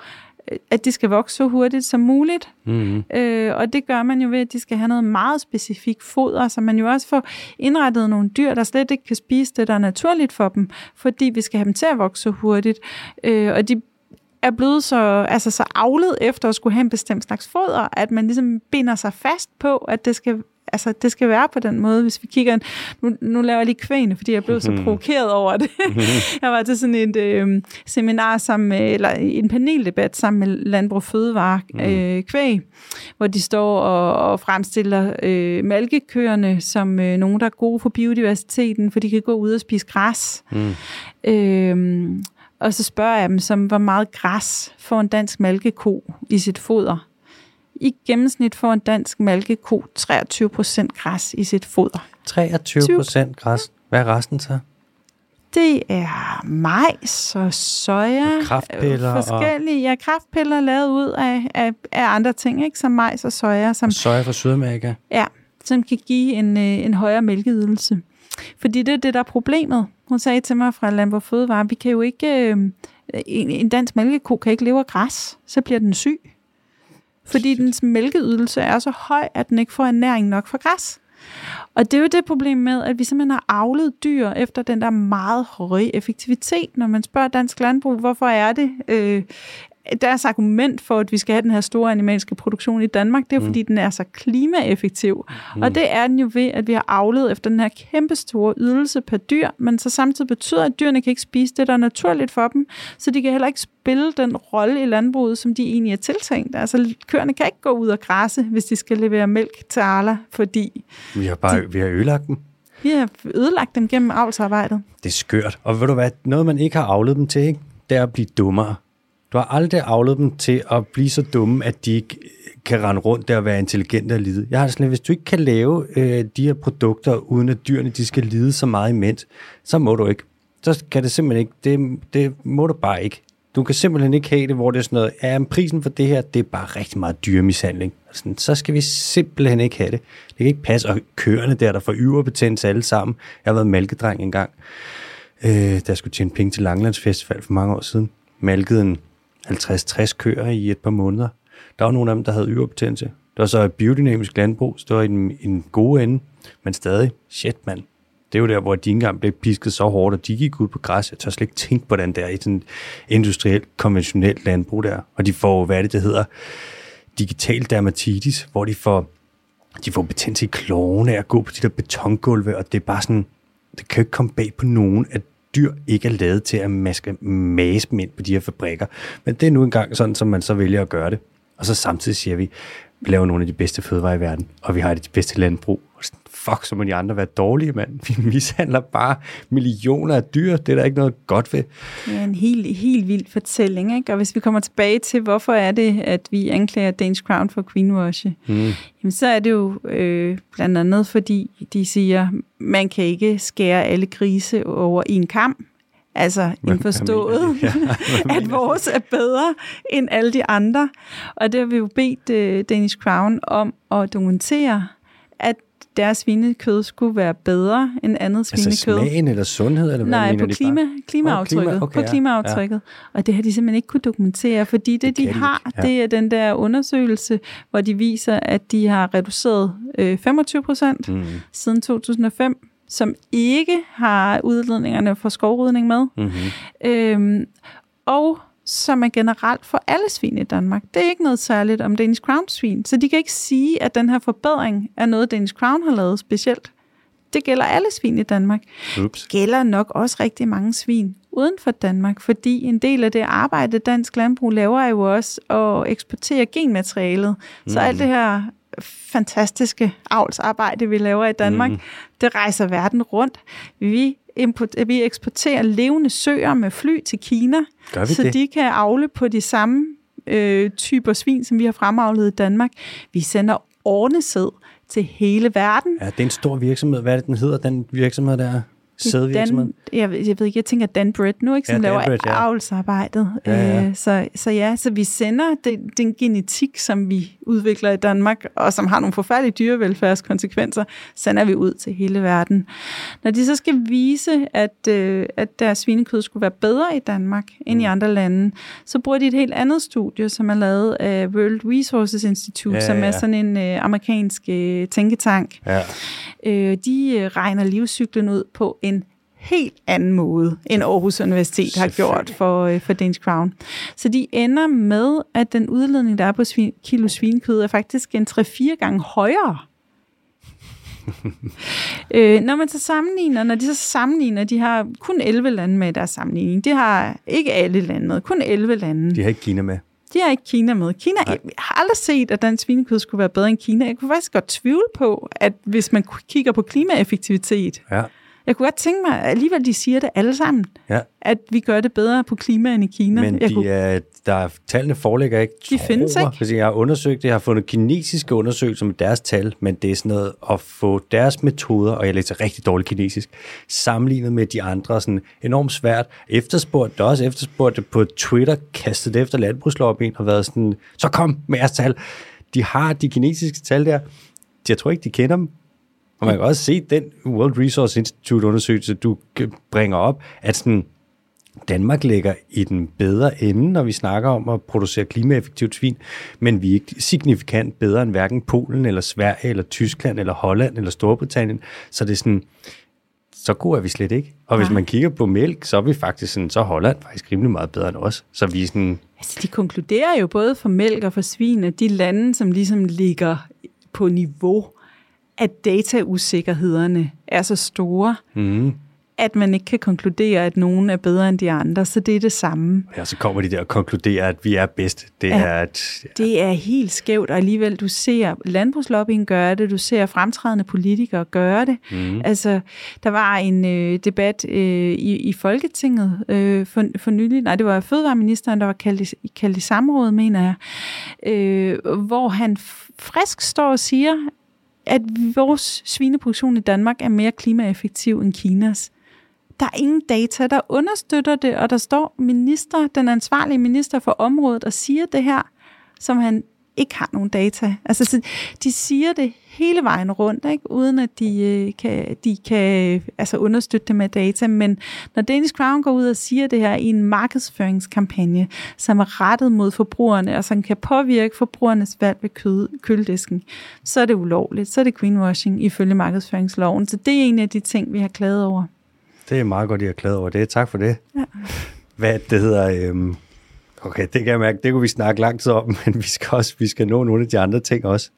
at de skal vokse så hurtigt som muligt. Mm-hmm. Øh, og det gør man jo ved, at de skal have noget meget specifikt foder, så man jo også får indrettet nogle dyr, der slet ikke kan spise det, der er naturligt for dem, fordi vi skal have dem til at vokse så hurtigt. Øh, og de er blevet så, altså så avlet efter at skulle have en bestemt slags foder, at man ligesom binder sig fast på, at det skal altså, det skal være på den måde. Hvis vi kigger, nu, nu laver jeg lige kvæne, fordi jeg blev så [laughs] provokeret over det. [laughs] Jeg var til sådan et øh, seminar sammen med, eller en paneldebat sammen med Landbrug Fødevare mm. øh, Kvæg, hvor de står og, og fremstiller øh, malkekøerne som øh, nogen, der er gode for biodiversiteten, for de kan gå ud og spise græs. Mm. Øh, og så spørger jeg dem, som, hvor meget græs får en dansk malkeko i sit foder? I gennemsnit får en dansk malkeko 23 procent græs i sit foder. 23 procent græs. Hvad er resten så? Det er majs og soja. Og kraftpiller. Forskellige, ja, kraftpiller lavet ud af, af, af andre ting, ikke? som majs og soja. Som, og soja fra Sydamerika. Ja, som kan give en, øh, en højere mælkeydelse. Fordi det er det, der er problemet. Hun sagde til mig fra Landbrug Fødevare, vi kan jo ikke, øh, en, en dansk mælkeko kan ikke leve af græs, så bliver den syg fordi dens mælkeydelse er så høj, at den ikke får ernæring nok fra græs. Og det er jo det problem med, at vi simpelthen har avlet dyr efter den der meget høje effektivitet. Når man spørger dansk landbrug, hvorfor er det, øh, deres argument for, at vi skal have den her store animalske produktion i Danmark, det er jo, mm. fordi den er så klimaeffektiv. Mm. Og det er den jo ved, at vi har avlet efter den her kæmpe store ydelse per dyr, men så samtidig betyder, at dyrene kan ikke spise det, der er naturligt for dem, så de kan heller ikke spille den rolle i landbruget, som de egentlig er tiltænkt. Altså, køerne kan ikke gå ud og græsse, hvis de skal levere mælk til Arla, fordi... Vi har bare de, vi har ødelagt dem. Vi har ødelagt dem gennem avlsarbejdet. Det er skørt. Og ved du hvad, noget man ikke har avlet dem til, ikke? det er at blive dummere. Du har aldrig avlet dem til at blive så dumme, at de ikke kan rende rundt der og være intelligente og lide. Jeg har sådan hvis du ikke kan lave øh, de her produkter, uden at dyrene de skal lide så meget imens, så må du ikke. Så kan det simpelthen ikke. Det, det må du bare ikke. Du kan simpelthen ikke have det, hvor det er sådan noget, ja, men prisen for det her, det er bare rigtig meget dyremishandling. Sådan, så skal vi simpelthen ikke have det. Det kan ikke passe. Og køerne der, der får yverbetændelse alle sammen. Jeg har været malkedreng engang, øh, der skulle tjene penge til Langlandsfestival for mange år siden. Malkede en 50-60 køer i et par måneder. Der var nogle af dem, der havde yverbetændelse. Der var så et biodynamisk landbrug, så det var i en, en gode ende, men stadig, shit mand, det er jo der, hvor de ikke engang blev pisket så hårdt, at de gik ud på græs. Jeg tør slet ikke tænke på den der i sådan industrielt, konventionelt landbrug der. Og de får, hvad det, det hedder, digital dermatitis, hvor de får, de får betændelse i klovene af at gå på de der betongulve, og det er bare sådan, det kan jo ikke komme bag på nogen, at dyr ikke er lavet til at maske, mase dem ind på de her fabrikker. Men det er nu engang sådan, som man så vælger at gøre det. Og så samtidig siger vi, vi laver nogle af de bedste fødevarer i verden, og vi har de bedste landbrug. Fuck, så må de andre være dårlige, mand. Vi mishandler bare millioner af dyr. Det er der ikke noget godt ved. Det er en helt, helt vild fortælling, ikke? Og hvis vi kommer tilbage til, hvorfor er det, at vi anklager Danish Crown for greenwash, mm. jamen så er det jo øh, blandt andet, fordi de siger, man kan ikke skære alle grise over en kamp. Altså indforstået, ja, [laughs] at vores er bedre end alle de andre. Og det har vi jo bedt uh, Danish Crown om at dokumentere, at deres svinekød skulle være bedre end andet altså svinekød. Altså smagen eller sundhed? Eller hvad Nej, på klima, klimaaftrykket. Oh, klima, okay, på klimaaftrykket. Ja. Og det har de simpelthen ikke kunne dokumentere, fordi det, det de har, ja. det er den der undersøgelse, hvor de viser, at de har reduceret øh, 25 procent mm. siden 2005 som ikke har udledningerne fra skovrydning med. Mm-hmm. Øhm, og som er generelt for alle svin i Danmark. Det er ikke noget særligt om Danish Crown svin, så de kan ikke sige, at den her forbedring er noget, Danish Crown har lavet specielt. Det gælder alle svin i Danmark. Ups. Det gælder nok også rigtig mange svin uden for Danmark, fordi en del af det arbejde, dansk landbrug laver, er jo også at eksportere genmaterialet. Mm. Så alt det her fantastiske avlsarbejde, vi laver i Danmark, mm. det rejser verden rundt. Vi, import, vi eksporterer levende søer med fly til Kina, så det? de kan avle på de samme øh, typer svin, som vi har fremavlet i Danmark. Vi sender ornesæd til hele verden. Ja, det er en stor virksomhed. Hvad er det, den hedder, den virksomhed der? Sædvirksomheden? jeg, ved- jeg ved ikke, jeg tænker Dan Bread nu, ikke, som Ja, laver Bread, ja. avlsarbejdet. Ja, ja. Øh, så, så ja, så vi sender den, den genetik, som vi udvikler i Danmark, og som har nogle forfærdelige dyrevelfærdskonsekvenser, sender vi ud til hele verden. Når de så skal vise, at, øh, at deres svinekød skulle være bedre i Danmark end i Mm. andre lande, så bruger de et helt andet studie, som er lavet af World Resources Institute, Ja, som er ja. sådan en øh, amerikansk øh, tænketank, Ja. øh, de øh, regner livscyklen ud på en helt anden måde, end Aarhus Universitet har gjort for, øh, for Danish Crown. Så de ender med, at den udledning, der er på svin, kilo svinekød, er faktisk en 3-4 gange højere. [laughs] øh, når man så sammenligner, når de så sammenligner, de har kun 11 lande med i deres sammenligning. Det har ikke alle lande med, kun 11 lande. De har ikke Kina med. De har ikke Kina med. Kina, Nej. jeg har aldrig set, at dansk svinekød skulle være bedre end Kina. Jeg kunne faktisk godt tvivle på, at hvis man kigger på klimaeffektivitet, Ja. Jeg kunne godt tænke mig, at alligevel de siger det alle sammen, Ja. at vi gør det bedre på klima end i Kina. Men jeg de kunne, er, der er, tallene foreligger ikke. De tror findes ikke. Altså, jeg har undersøgt det, jeg har fundet kinesiske undersøgelser med deres tal, men det er sådan noget at få deres metoder, og jeg læser rigtig dårligt kinesisk, sammenlignet med de andre, sådan enormt svært. Efterspurgt det også, efterspurgt det på Twitter, kastet efter landbrugslobbyen og været sådan, så kom med jeres tal. De har de kinesiske tal der. Jeg tror ikke, de kender dem. Og man kan også se den World Resource Institute undersøgelse, du bringer op, at sådan, Danmark ligger i den bedre ende, når vi snakker om at producere klimaeffektivt svin, men vi er ikke signifikant bedre end hverken Polen eller Sverige eller Tyskland eller Holland eller Storbritannien. Så det er sådan, så god er vi slet ikke. Og hvis Nej. man kigger på mælk, så er vi faktisk sådan, så Holland faktisk rimelig meget bedre end os. Så vi er sådan, altså, de konkluderer jo både for mælk og for svin, at de lande, som ligesom ligger på niveau, at datausikkerhederne er så store, mm, at man ikke kan konkludere, at nogen er bedre end de andre. Så det er det samme. ja, så kommer de der og konkluderer, at vi er bedst. Det Ja. er, at, Det er helt skævt, og alligevel, du ser landbrugslobbyen gøre det, du ser fremtrædende politikere gøre det. mm, Altså, der var en øh, debat øh, i, i Folketinget øh, for, for nylig, nej, det var fødevareministeren, der var kaldt i, kaldt i samråd, mener jeg, øh, hvor han frisk står og siger, at vores svineproduktion i Danmark er mere klimaeffektiv end Kinas. Der er ingen data, der understøtter det, og der står minister, den ansvarlige minister for området, og siger det her, som han ikke har nogen data. Altså, så de siger det hele vejen rundt, ikke? uden at de, øh, kan, de kan altså understøtte det med data. Men når Danish Crown går ud og siger det her i en markedsføringskampagne, som er rettet mod forbrugerne, og som kan påvirke forbrugernes valg ved kød, køledisken, så er det ulovligt. Så er det greenwashing ifølge markedsføringsloven. Så det er en af de ting, vi har klaget over. det er meget godt, I har klædet over det. Tak for det. Ja. Hvad det hedder... Øhm, okay, det kan jeg mærke, det kunne vi snakke lang tid om, [laughs] men vi skal også vi skal nå nogle af de andre ting også.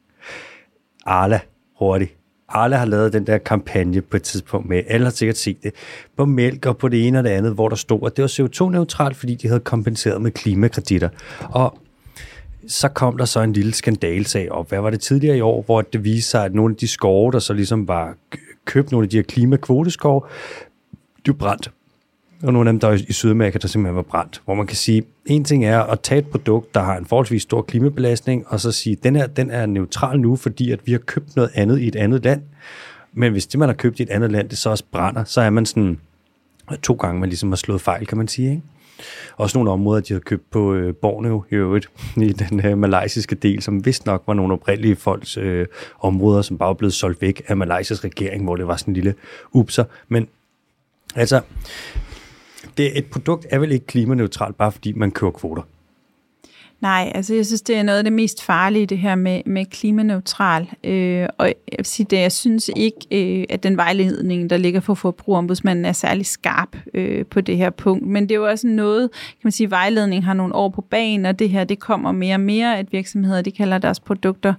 Arla, hurtigt. Arla har lavet den der kampagne på et tidspunkt med, alle har sikkert set det, på mælk og på det ene og det andet, hvor der stod, at det var CO2-neutralt, fordi de havde kompenseret med klimakreditter. Og så kom der så en lille skandalsag op. Hvad var det tidligere i år, hvor det viste sig, at nogle af de skove, der så ligesom var købt, nogle af de her klimakvoteskove, de var brændt. Og nogle af dem, der i Sydamerika, der simpelthen var brændt. Hvor man kan sige, en ting er at tage et produkt, der har en forholdsvis stor klimabelastning, og så sige, den her den er neutral nu, fordi at vi har købt noget andet i et andet land. Men hvis det, man har købt i et andet land, det så også brænder, så er man sådan to gange, man ligesom har slået fejl, kan man sige. Ikke? Også nogle områder, de havde købt på øh, Borneo i øvrigt, [laughs] i den øh, malaysiske del, som vist nok var nogle oprindelige folks øh, områder, som bare blevet solgt væk af Malaysias regering, hvor det var sådan en lille upser. Men altså, det, et produkt er vel ikke klimaneutralt, bare fordi man kører kvoter. Nej, altså jeg synes, det er noget af det mest farlige, det her med, med klimaneutral. Øh, og jeg vil sige, det, jeg synes ikke, øh, at den vejledning, der ligger for forbrugerombudsmanden, er særlig skarp øh, på det her punkt. Men det er jo også noget, kan man sige, vejledning har nogle år på banen, og det her, det kommer mere og mere, at virksomheder, de kalder deres produkter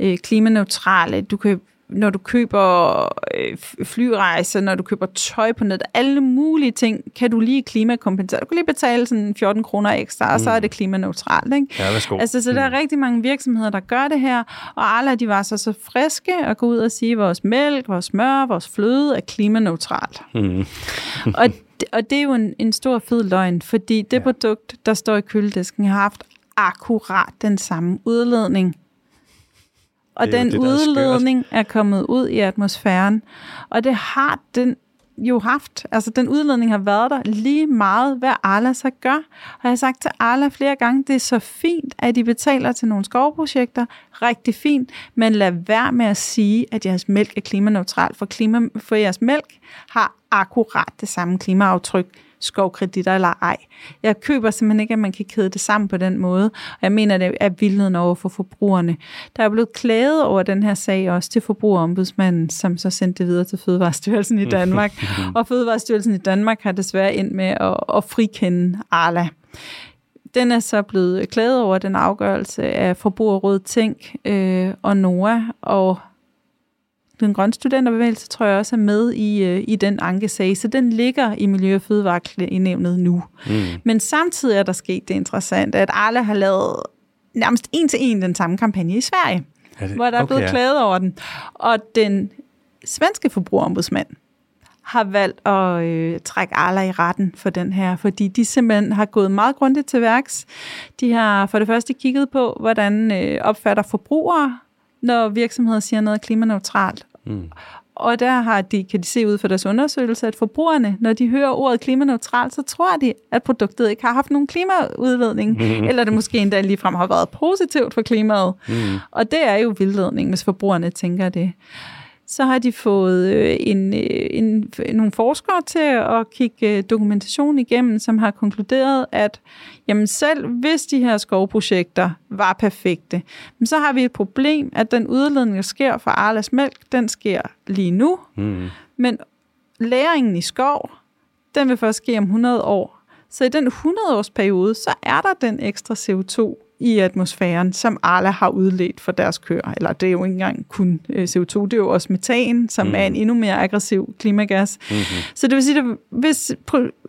øh, klimaneutrale. Du kan når du køber øh, flyrejser, når du køber tøj på nettet, alle mulige ting, kan du lige klimakompensere. Du kan lige betale sådan 14 kroner ekstra, og så er det klimaneutralt. Ikke? Ja, værsgo. Altså, så der er rigtig mange virksomheder, der gør det her, og alle de var så så friske at gå ud og sige, at vores mælk, vores smør, vores fløde er klimaneutralt. Mm. [laughs] og, det, og det er jo en, en stor fed løgn, fordi det ja. produkt, der står i køledisken, har haft akkurat den samme udledning. Og den det, der er udledning er kommet ud i atmosfæren, og det har den jo haft. Altså, den udledning har været der lige meget, hvad Arla så gør. Og jeg har sagt til Arla flere gange, det er så fint, at de betaler til nogle skovprojekter. Rigtig fint. Men lad være med at sige, at jeres mælk er klimaneutral, for, klima, for jeres mælk har akkurat det samme klimaaftryk, skovkreditter eller ej. Jeg køber simpelthen ikke, at man kan kæde det sammen på den måde, og jeg mener, det er vildheden over for forbrugerne. Der er blevet klaget over den her sag også til forbrugerombudsmanden, som så sendte det videre til Fødevarestyrelsen i Danmark, [laughs] og Fødevarestyrelsen i Danmark har desværre ind med at, at frikende Arla. Den er så blevet klaget over den afgørelse af Forbrugerrådet Tænk øh, og NOA, og den grønne studenterbevægelse, tror jeg også er med i, øh, i den ankesag, så den ligger i Miljø- og Fødevareklænævnet nu. Mm. Men samtidig er der sket det interessante, at alle har lavet nærmest en til en den samme kampagne i Sverige, det, hvor der er blevet okay, klaget over den. Og den svenske forbrugerombudsmand har valgt at øh, trække Arla i retten for den her, fordi de simpelthen har gået meget grundigt til værks. De har for det første kigget på, hvordan øh, opfatter forbrugere når virksomheder siger noget klimaneutralt. Mm. Og der har de, kan de se ud fra deres undersøgelse, at forbrugerne, når de hører ordet klimaneutralt, så tror de, at produktet ikke har haft nogen klimaudledning, [laughs] mm. eller det måske endda ligefrem har været positivt for klimaet. Mm. Og det er jo vildledning, hvis forbrugerne tænker det så har de fået øh, en, øh, en, nogle forskere til at kigge øh, dokumentation igennem, som har konkluderet, at jamen selv hvis de her skovprojekter var perfekte, så har vi et problem, at den udledning, der sker fra Arlas mælk, den sker lige nu, mm. men læringen i skov, den vil først ske om 100 år. Så i den 100-års periode, så er der den ekstra CO2, i atmosfæren, som Arla har udledt for deres køer. Eller det er jo ikke engang kun øh, CO2, det er jo også metan, som mm. er en endnu mere aggressiv klimagas. Mm-hmm. Så det vil sige, at hvis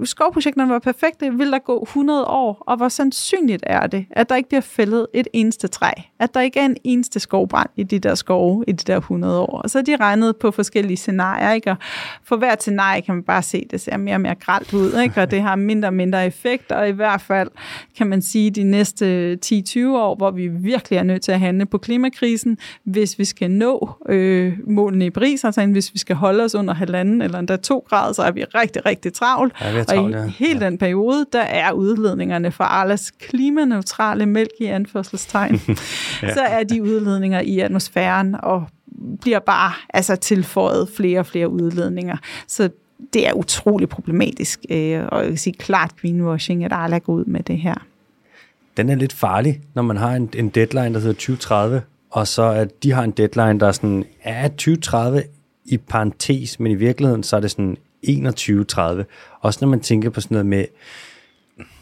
skovprojekterne var perfekte, vil der gå 100 år, og hvor sandsynligt er det, at der ikke bliver fældet et eneste træ? At der ikke er en eneste skovbrand i de der skove i de der 100 år? Og så er de regnet på forskellige scenarier, ikke? Og for hvert scenarie kan man bare se, at det ser mere og mere gralt ud, ikke? og det har mindre og mindre effekt, og i hvert fald kan man sige, at de næste 10 10-20 år, hvor vi virkelig er nødt til at handle på klimakrisen, hvis vi skal nå øh, målene i Paris, altså hvis vi skal holde os under halvanden eller endda to grader, så er vi rigtig, rigtig travlt. Ja, travlt og i hele ja. den periode, der er udledningerne fra Arlas klimaneutrale mælk i anførselstegn, [laughs] [laughs] ja. så er de udledninger i atmosfæren og bliver bare altså tilføjet flere og flere udledninger. Så det er utrolig problematisk, øh, og jeg vil sige klart greenwashing, at Arla går ud med det her den er lidt farlig, når man har en, en deadline, der hedder 2030, og så at de har en deadline, der er sådan, ja, 2030 i parentes, men i virkeligheden, så er det sådan 2130. Også når man tænker på sådan noget med,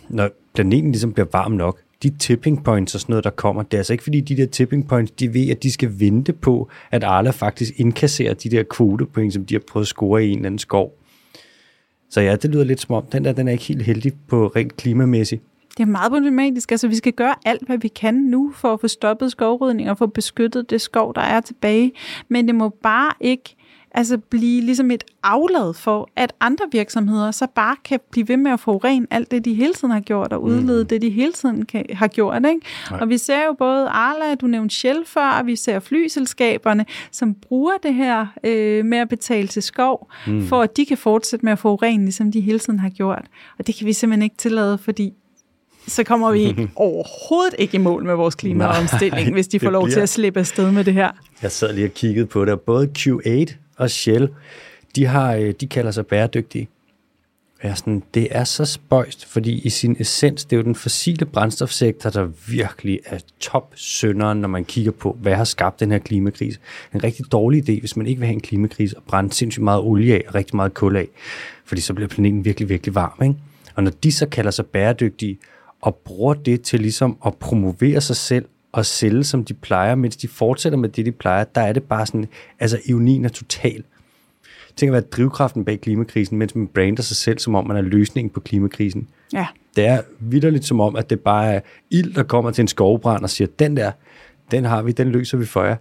når planeten ligesom bliver varm nok, de tipping points og sådan noget, der kommer, det er altså ikke fordi de der tipping points, de ved, at de skal vente på, at Arla faktisk indkasserer de der kvotepoint, som de har prøvet at score i en eller anden skov. Så ja, det lyder lidt som om, den der, den er ikke helt heldig på rent klimamæssigt. Det er meget problematisk. Altså, vi skal gøre alt, hvad vi kan nu for at få stoppet skovrydning og få beskyttet det skov, der er tilbage. Men det må bare ikke altså blive ligesom et aflad for, at andre virksomheder så bare kan blive ved med at forurene alt det, de hele tiden har gjort, og udlede mm. det, de hele tiden kan, har gjort. Ikke? Og vi ser jo både Arla, du nævnte Shell før, og vi ser flyselskaberne, som bruger det her øh, med at betale til skov, mm. for at de kan fortsætte med at forurene, ligesom de hele tiden har gjort. Og det kan vi simpelthen ikke tillade, fordi så kommer vi [laughs] overhovedet ikke i mål med vores klimaomstilling, Nej, hvis de får lov bliver... til at slippe afsted med det her. Jeg sad lige og kiggede på det, både Q8 og Shell, de, har, øh, de kalder sig bæredygtige. Ja, sådan, det er så spøjst, fordi i sin essens, det er jo den fossile brændstofsektor, der virkelig er top når man kigger på, hvad har skabt den her klimakrise. En rigtig dårlig idé, hvis man ikke vil have en klimakrise og brænde sindssygt meget olie af og rigtig meget kul af, fordi så bliver planeten virkelig, virkelig varm. Ikke? Og når de så kalder sig bæredygtige, og bruger det til ligesom at promovere sig selv og sælge, som de plejer, mens de fortsætter med det, de plejer, der er det bare sådan, altså ironien er total. Tænk at være drivkraften bag klimakrisen, mens man brander sig selv, som om man er løsningen på klimakrisen. Ja. Det er vidderligt som om, at det bare er ild, der kommer til en skovbrand og siger, den der, den har vi, den løser vi for jer.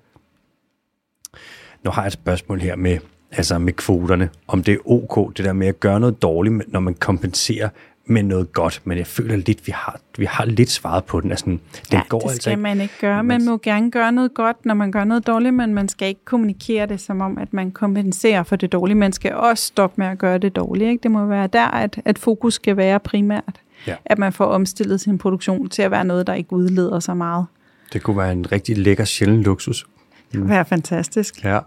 Nu har jeg et spørgsmål her med, altså med kvoterne, om det er ok, det der med at gøre noget dårligt, når man kompenserer med noget godt, men jeg føler lidt, vi har, vi har lidt svaret på den. Altså, den ja, går det altså skal ikke. man ikke gøre. Man må gerne gøre noget godt, når man gør noget dårligt, men man skal ikke kommunikere det som om, at man kompenserer for det dårlige. Man skal også stoppe med at gøre det dårlige. Ikke? Det må være der, at, at fokus skal være primært. Ja. At man får omstillet sin produktion til at være noget, der ikke udleder så meget. Det kunne være en rigtig lækker, sjælden luksus. Det kunne være fantastisk. Ja.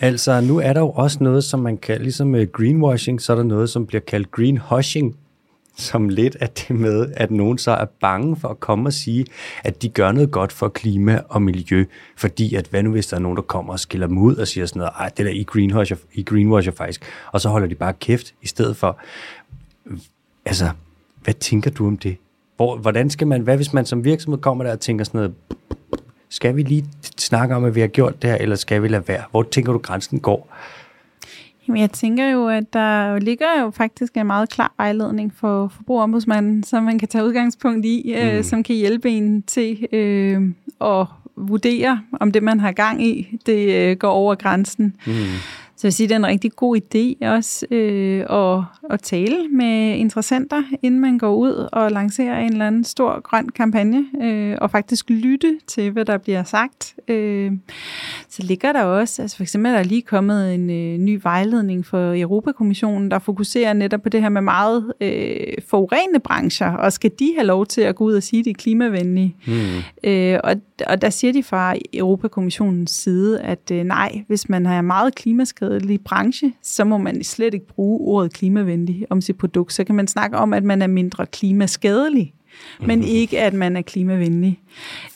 Altså, nu er der jo også noget, som man kan, ligesom øh, greenwashing, så er der noget, som bliver kaldt greenhushing, som lidt af det med, at nogen så er bange for at komme og sige, at de gør noget godt for klima og miljø, fordi at hvad nu hvis der er nogen, der kommer og skiller dem ud og siger sådan noget, ej, det der i greenwasher, i greenwasher faktisk, og så holder de bare kæft i stedet for. Altså, hvad tænker du om det? Hvor, hvordan skal man, hvad hvis man som virksomhed kommer der og tænker sådan noget, skal vi lige snakke om, at vi har gjort det her, eller skal vi lade være? Hvor tænker du, grænsen går? Jamen, jeg tænker jo, at der ligger jo faktisk en meget klar vejledning for forbrugerombudsmanden, som man kan tage udgangspunkt i, mm. øh, som kan hjælpe en til øh, at vurdere, om det, man har gang i, det øh, går over grænsen. Mm. Så jeg siger, det er en rigtig god idé også øh, at, at tale med interessenter, inden man går ud og lancerer en eller anden stor grøn kampagne, øh, og faktisk lytte til, hvad der bliver sagt. Øh, så ligger der også, altså for eksempel er der lige kommet en øh, ny vejledning for Europakommissionen, der fokuserer netop på det her med meget øh, forurenende brancher, og skal de have lov til at gå ud og sige, at de er klimavenlige? Mm. Øh, og, og der siger de fra Europakommissionens side, at øh, nej, hvis man har en meget klimaskadelig branche, så må man slet ikke bruge ordet klimavenlig om sit produkt. Så kan man snakke om, at man er mindre klimaskadelig, men ikke at man er klimavenlig.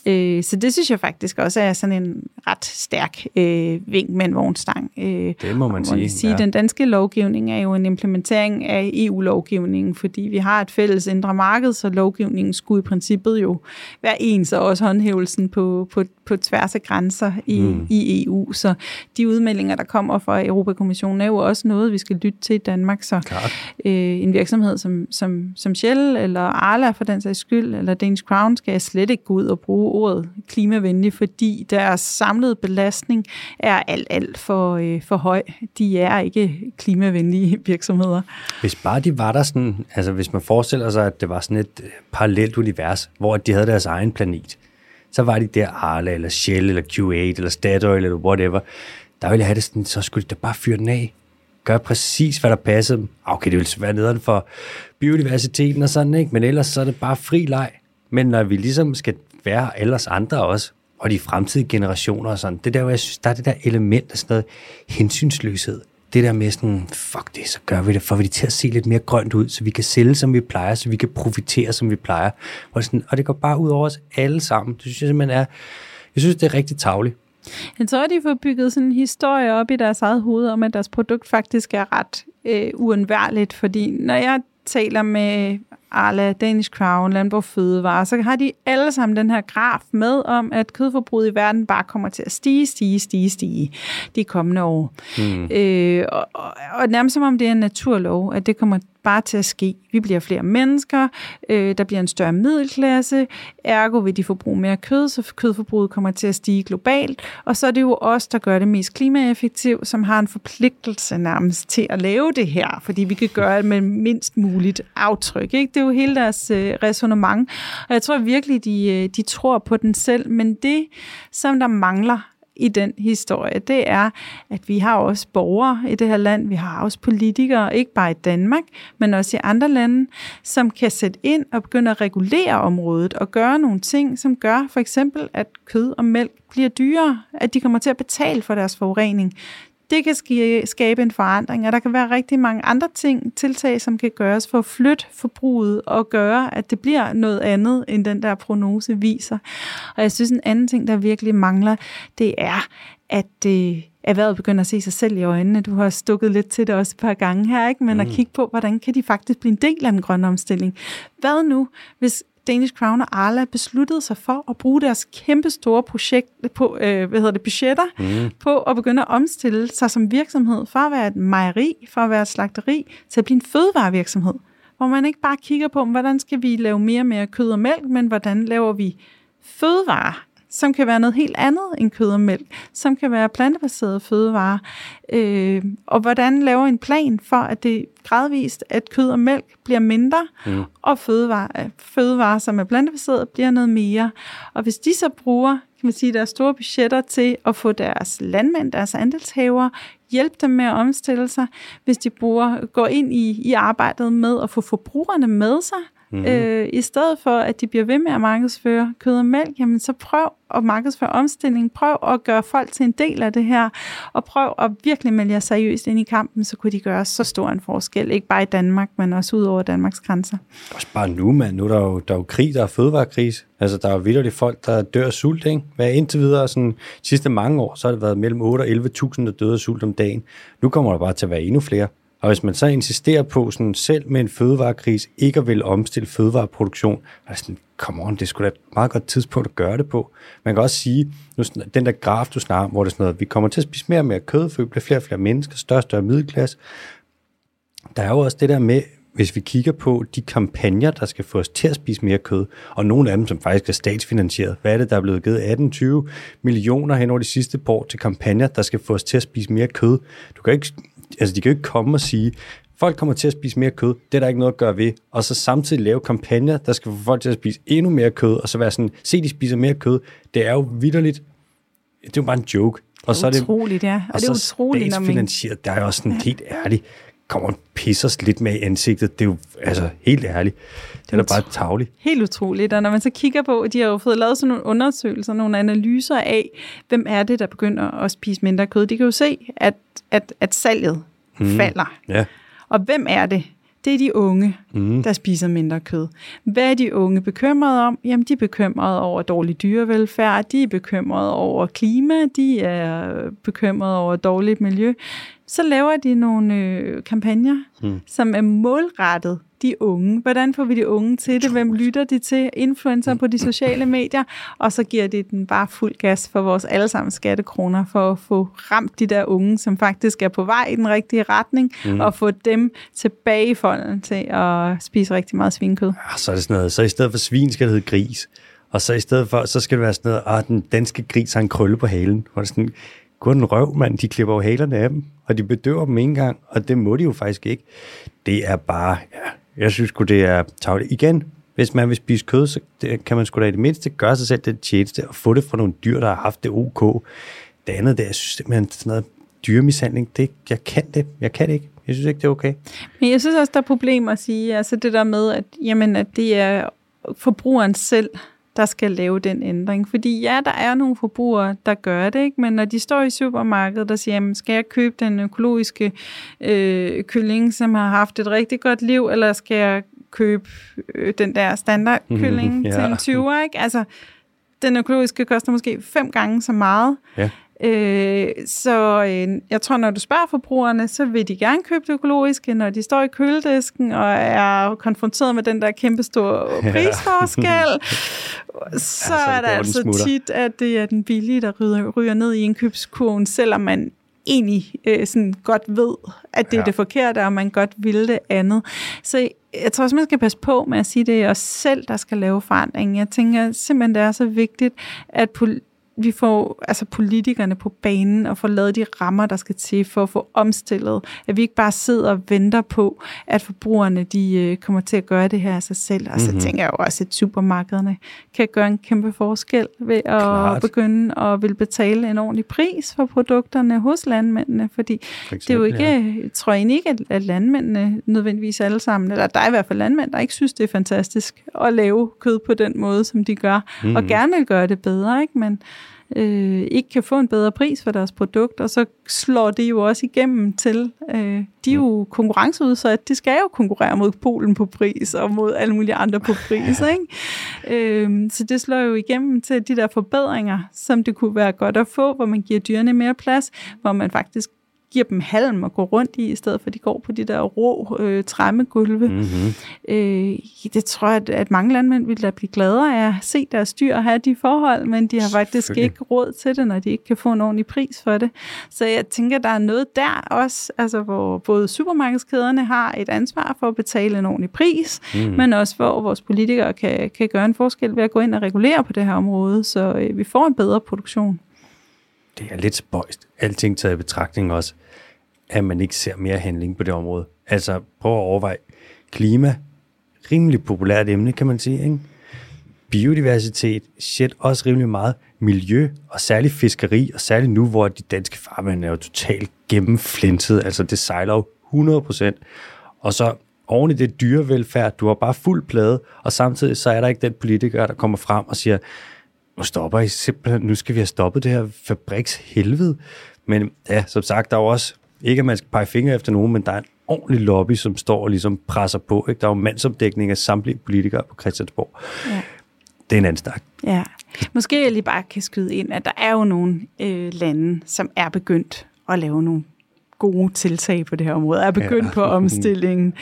Øh, så det synes jeg faktisk også er sådan en ret stærk øh, vink med en vognstang. Øh, det må man sige. sige ja. Den danske lovgivning er jo en implementering af EU-lovgivningen, fordi vi har et fælles indre marked, så lovgivningen skulle i princippet jo være ens, og også håndhævelsen på, på, på tværs af grænser i, mm. i EU. Så de udmeldinger, der kommer fra Europakommissionen, er jo også noget, vi skal lytte til i Danmark. Så øh, en virksomhed som, som, som Shell eller Arla for den sags skyld, eller Danish Crown, skal jeg slet ikke gå ud og bruge ordet klimavenlig, fordi deres samlede belastning er alt, alt for, øh, for høj. De er ikke klimavenlige [laughs] virksomheder. Hvis bare de var der sådan, altså hvis man forestiller sig, at det var sådan et øh, parallelt univers, hvor de havde deres egen planet, så var de der Arla, eller Shell, eller Q8, eller Statoil, eller whatever, der ville jeg have det sådan, så skulle de da bare fyre den af. Gør præcis, hvad der passer dem. Okay, det vil være nederen for biodiversiteten og sådan, ikke? Men ellers så er det bare fri leg. Men når vi ligesom skal være ellers andre også, og de fremtidige generationer og sådan, det der, hvor jeg synes, der er det der element af sådan noget hensynsløshed. Det der med sådan, fuck det, så gør vi det, får vi det til at se lidt mere grønt ud, så vi kan sælge, som vi plejer, så vi kan profitere, som vi plejer. Og, sådan, og det går bare ud over os alle sammen. Det synes jeg simpelthen er, jeg synes, det er rigtig tavligt. Jeg tror, de får bygget sådan en historie op i deres eget hoved om, at deres produkt faktisk er ret øh, uundværligt, fordi når jeg taler med Arla, Danish Crown, Landbrug Fødevare, så har de alle sammen den her graf med om, at kødforbruget i verden bare kommer til at stige, stige, stige, stige de kommende år. Mm. Øh, og, og, og nærmest som om det er en naturlov, at det kommer bare til at ske. Vi bliver flere mennesker, øh, der bliver en større middelklasse, ergo vil de forbruge mere kød, så kødforbruget kommer til at stige globalt, og så er det jo os, der gør det mest klimaeffektivt, som har en forpligtelse nærmest til at lave det her, fordi vi kan gøre det med mindst muligt aftryk. Ikke? Det er jo hele deres øh, resonemang, og jeg tror virkelig, de, øh, de tror på den selv, men det, som der mangler, i den historie, det er, at vi har også borgere i det her land, vi har også politikere, ikke bare i Danmark, men også i andre lande, som kan sætte ind og begynde at regulere området og gøre nogle ting, som gør for eksempel, at kød og mælk bliver dyrere, at de kommer til at betale for deres forurening det kan skabe en forandring, og der kan være rigtig mange andre ting, tiltag, som kan gøres for at flytte forbruget og gøre, at det bliver noget andet, end den der prognose viser. Og jeg synes, en anden ting, der virkelig mangler, det er, at det erhvervet begynder at se sig selv i øjnene. Du har stukket lidt til det også et par gange her, ikke? men mm. at kigge på, hvordan kan de faktisk blive en del af den grønne omstilling. Hvad nu, hvis Danish Crown og Arla besluttede sig for at bruge deres kæmpe store projekt på, øh, hvad hedder det, budgetter mm. på at begynde at omstille sig som virksomhed fra at være et mejeri, fra at være et slagteri, til at blive en fødevarevirksomhed. Hvor man ikke bare kigger på, hvordan skal vi lave mere og mere kød og mælk, men hvordan laver vi fødevarer som kan være noget helt andet end kød og mælk, som kan være plantebaserede fødevarer. Øh, og hvordan laver en plan for, at det gradvist, at kød og mælk bliver mindre, mm. og fødevarer, fødevarer, som er plantebaserede, bliver noget mere. Og hvis de så bruger kan man sige, deres store budgetter til at få deres landmænd, deres andelshaver, hjælpe dem med at omstille sig, hvis de bruger, går ind i, i arbejdet med at få forbrugerne med sig, Mm-hmm. Øh, I stedet for, at de bliver ved med at markedsføre kød og mælk, jamen så prøv at markedsføre omstilling. Prøv at gøre folk til en del af det her, og prøv at virkelig melde jer seriøst ind i kampen, så kunne de gøre så stor en forskel. Ikke bare i Danmark, men også ud over Danmarks grænser. Også bare nu, mand. Nu er der jo, der er jo krig, der er fødevarekrise. Altså, der er jo vildt folk, der dør af sult, ikke? Hvad indtil videre, sådan, de sidste mange år, så har det været mellem 8 og 11.000, der døde af sult om dagen. Nu kommer der bare til at være endnu flere. Og hvis man så insisterer på sådan selv med en fødevarekris ikke at vil omstille fødevareproduktion, er sådan, come on, det skulle da et meget godt tidspunkt at gøre det på. Man kan også sige, nu, den der graf, du snakker hvor det er sådan noget, vi kommer til at spise mere og mere kød, for vi bliver flere og flere mennesker, større og større middelklasse. Der er jo også det der med, hvis vi kigger på de kampagner, der skal få os til at spise mere kød, og nogle af dem, som faktisk er statsfinansieret. Hvad er det, der er blevet givet 18-20 millioner hen over de sidste par år til kampagner, der skal få os til at spise mere kød? Du kan ikke altså de kan jo ikke komme og sige, folk kommer til at spise mere kød, det er der ikke noget at gøre ved, og så samtidig lave kampagner, der skal få folk til at spise endnu mere kød, og så være sådan, se, de spiser mere kød. Det er jo vidderligt, det er jo bare en joke. Og så er det utroligt, ja. Og, og det er utroligt, når man... der er jo også sådan helt ærligt, kommer og pisser os lidt med i ansigtet. Det er jo altså helt ærligt. Det er da bare tavligt. Helt utroligt. Og når man så kigger på, de har jo fået lavet sådan nogle undersøgelser, nogle analyser af, hvem er det, der begynder at spise mindre kød. De kan jo se, at, at, at salget mm. falder. Ja. Og hvem er det? Det er de unge, mm. der spiser mindre kød. Hvad er de unge bekymrede om? Jamen, de er bekymrede over dårlig dyrevelfærd, de er bekymrede over klima, de er bekymrede over dårligt miljø. Så laver de nogle øh, kampagner, mm. som er målrettet de unge. Hvordan får vi de unge til det? Hvem lytter de til? Influencer på de [clears throat] sociale medier. Og så giver de den bare fuld gas for vores allesammens skattekroner for at få ramt de der unge, som faktisk er på vej i den rigtige retning, mm. og få dem tilbage i folden til at spise rigtig meget svinkød. Ja, så er det sådan noget. Så i stedet for svin skal det hedde gris. Og så i stedet for, så skal det være sådan noget, at ah, den danske gris har en krølle på halen. Hvor det sådan, kun røv, mand. De klipper jo halerne af dem, og de bedøver dem ikke gang, og det må de jo faktisk ikke. Det er bare, ja, jeg synes sgu, det er tavligt. Igen, hvis man vil spise kød, så kan man sgu da i det mindste gøre sig selv det tjeneste og få det fra nogle dyr, der har haft det ok. Det andet, det er, jeg synes simpelthen sådan noget dyremishandling, det, jeg kan det, jeg kan det ikke. Jeg synes ikke, det er okay. Men jeg synes også, der er problemer at sige, altså det der med, at, jamen, at det er forbrugeren selv, der skal lave den ændring. Fordi ja, der er nogle forbrugere, der gør det, ikke? men når de står i supermarkedet og siger, jamen, skal jeg købe den økologiske øh, kylling, som har haft et rigtig godt liv, eller skal jeg købe øh, den der standardkylling [laughs] mm, yeah. til en 20'er? Ikke? Altså, den økologiske koster måske fem gange så meget. Ja. Øh, så øh, jeg tror, når du spørger forbrugerne, så vil de gerne købe det økologiske, når de står i køledisken og er konfronteret med den der kæmpe store [laughs] prisforskel. [laughs] så, ja, er det, altså smutter. tit, at det er den billige, der ryger, ryger ned i indkøbskurven, selvom man egentlig øh, sådan godt ved, at det ja. er det forkerte, og man godt vil det andet. Så jeg tror også, man skal passe på med at sige, at det er os selv, der skal lave forandring. Jeg tænker simpelthen, det er så vigtigt, at vi får altså politikerne på banen og får lavet de rammer, der skal til for at få omstillet. At vi ikke bare sidder og venter på, at forbrugerne de øh, kommer til at gøre det her af sig selv. Og så mm-hmm. tænker jeg jo også, at supermarkederne kan gøre en kæmpe forskel ved at Klart. begynde at vil betale en ordentlig pris for produkterne hos landmændene. Fordi for eksempel, det er jo ikke, ja. tror jeg ikke, at landmændene nødvendigvis alle sammen, eller der er i hvert fald landmænd, der ikke synes, det er fantastisk at lave kød på den måde, som de gør, mm-hmm. og gerne vil gøre det bedre. Ikke? Men øh, ikke kan få en bedre pris for deres produkt, og så slår det jo også igennem til, øh, de er jo konkurrenceudsat, de skal jo konkurrere mod Polen på pris, og mod alle mulige andre på pris, [laughs] ikke? Øh, så det slår jo igennem til de der forbedringer, som det kunne være godt at få, hvor man giver dyrene mere plads, hvor man faktisk giver dem halm at gå rundt i, i stedet for at de går på de der rå øh, træmmegulve. Mm-hmm. Øh, det tror jeg, at, at mange landmænd vil da blive gladere af at se deres dyr og have de forhold, men de har faktisk ikke råd til det, når de ikke kan få en ordentlig pris for det. Så jeg tænker, der er noget der også, altså hvor både supermarkedskæderne har et ansvar for at betale en ordentlig pris, mm. men også hvor vores politikere kan, kan gøre en forskel ved at gå ind og regulere på det her område, så øh, vi får en bedre produktion. Det er lidt spøjst. Alting taget i betragtning også, at man ikke ser mere handling på det område. Altså prøv at overveje. Klima, rimelig populært emne, kan man sige. Ikke? Biodiversitet, shit, også rimelig meget. Miljø, og særligt fiskeri, og særligt nu, hvor de danske farvande er jo totalt gennemflintet, Altså det sejler jo 100%. Og så oven i det dyrevelfærd, du har bare fuld plade, og samtidig så er der ikke den politiker, der kommer frem og siger, nu stopper I simpelthen, nu skal vi have stoppet det her fabrikshelvede. Men ja, som sagt, der er jo også, ikke at man skal pege fingre efter nogen, men der er en ordentlig lobby, som står og ligesom presser på. Ikke? Der er jo mandsopdækning af samtlige politikere på Christiansborg. Ja. Det er en anden snak. Ja. Måske jeg lige bare kan skyde ind, at der er jo nogle øh, lande, som er begyndt at lave nogle gode tiltag på det her område, er begyndt ja. på [laughs] omstillingen.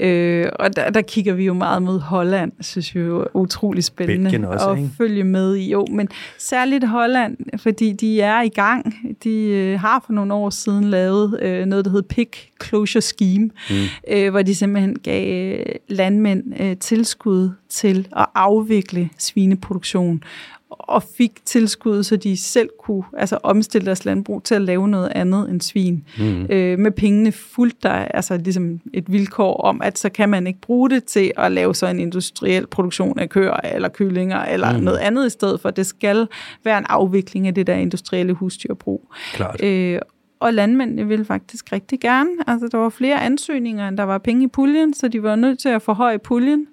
øh, og der, der kigger vi jo meget mod Holland, synes vi jo er utrolig spændende også, at ikke? følge med i. Jo, men særligt Holland, fordi de er i gang. De øh, har for nogle år siden lavet øh, noget, der hedder Pig Closure Scheme, mm. øh, hvor de simpelthen gav øh, landmænd øh, tilskud til at afvikle svineproduktion og fik tilskud, så de selv kunne altså, omstille deres landbrug til at lave noget andet end svin. Mm. Øh, med pengene fuldt der altså ligesom et vilkår om, at så kan man ikke bruge det til at lave så en industriel produktion af køer eller kyllinger eller mm. noget andet i stedet for. Det skal være en afvikling af det der industrielle husdyrbrug. Klart. Øh, og landmændene ville faktisk rigtig gerne. Altså, der var flere ansøgninger, end der var penge i puljen, så de var nødt til at forhøje puljen.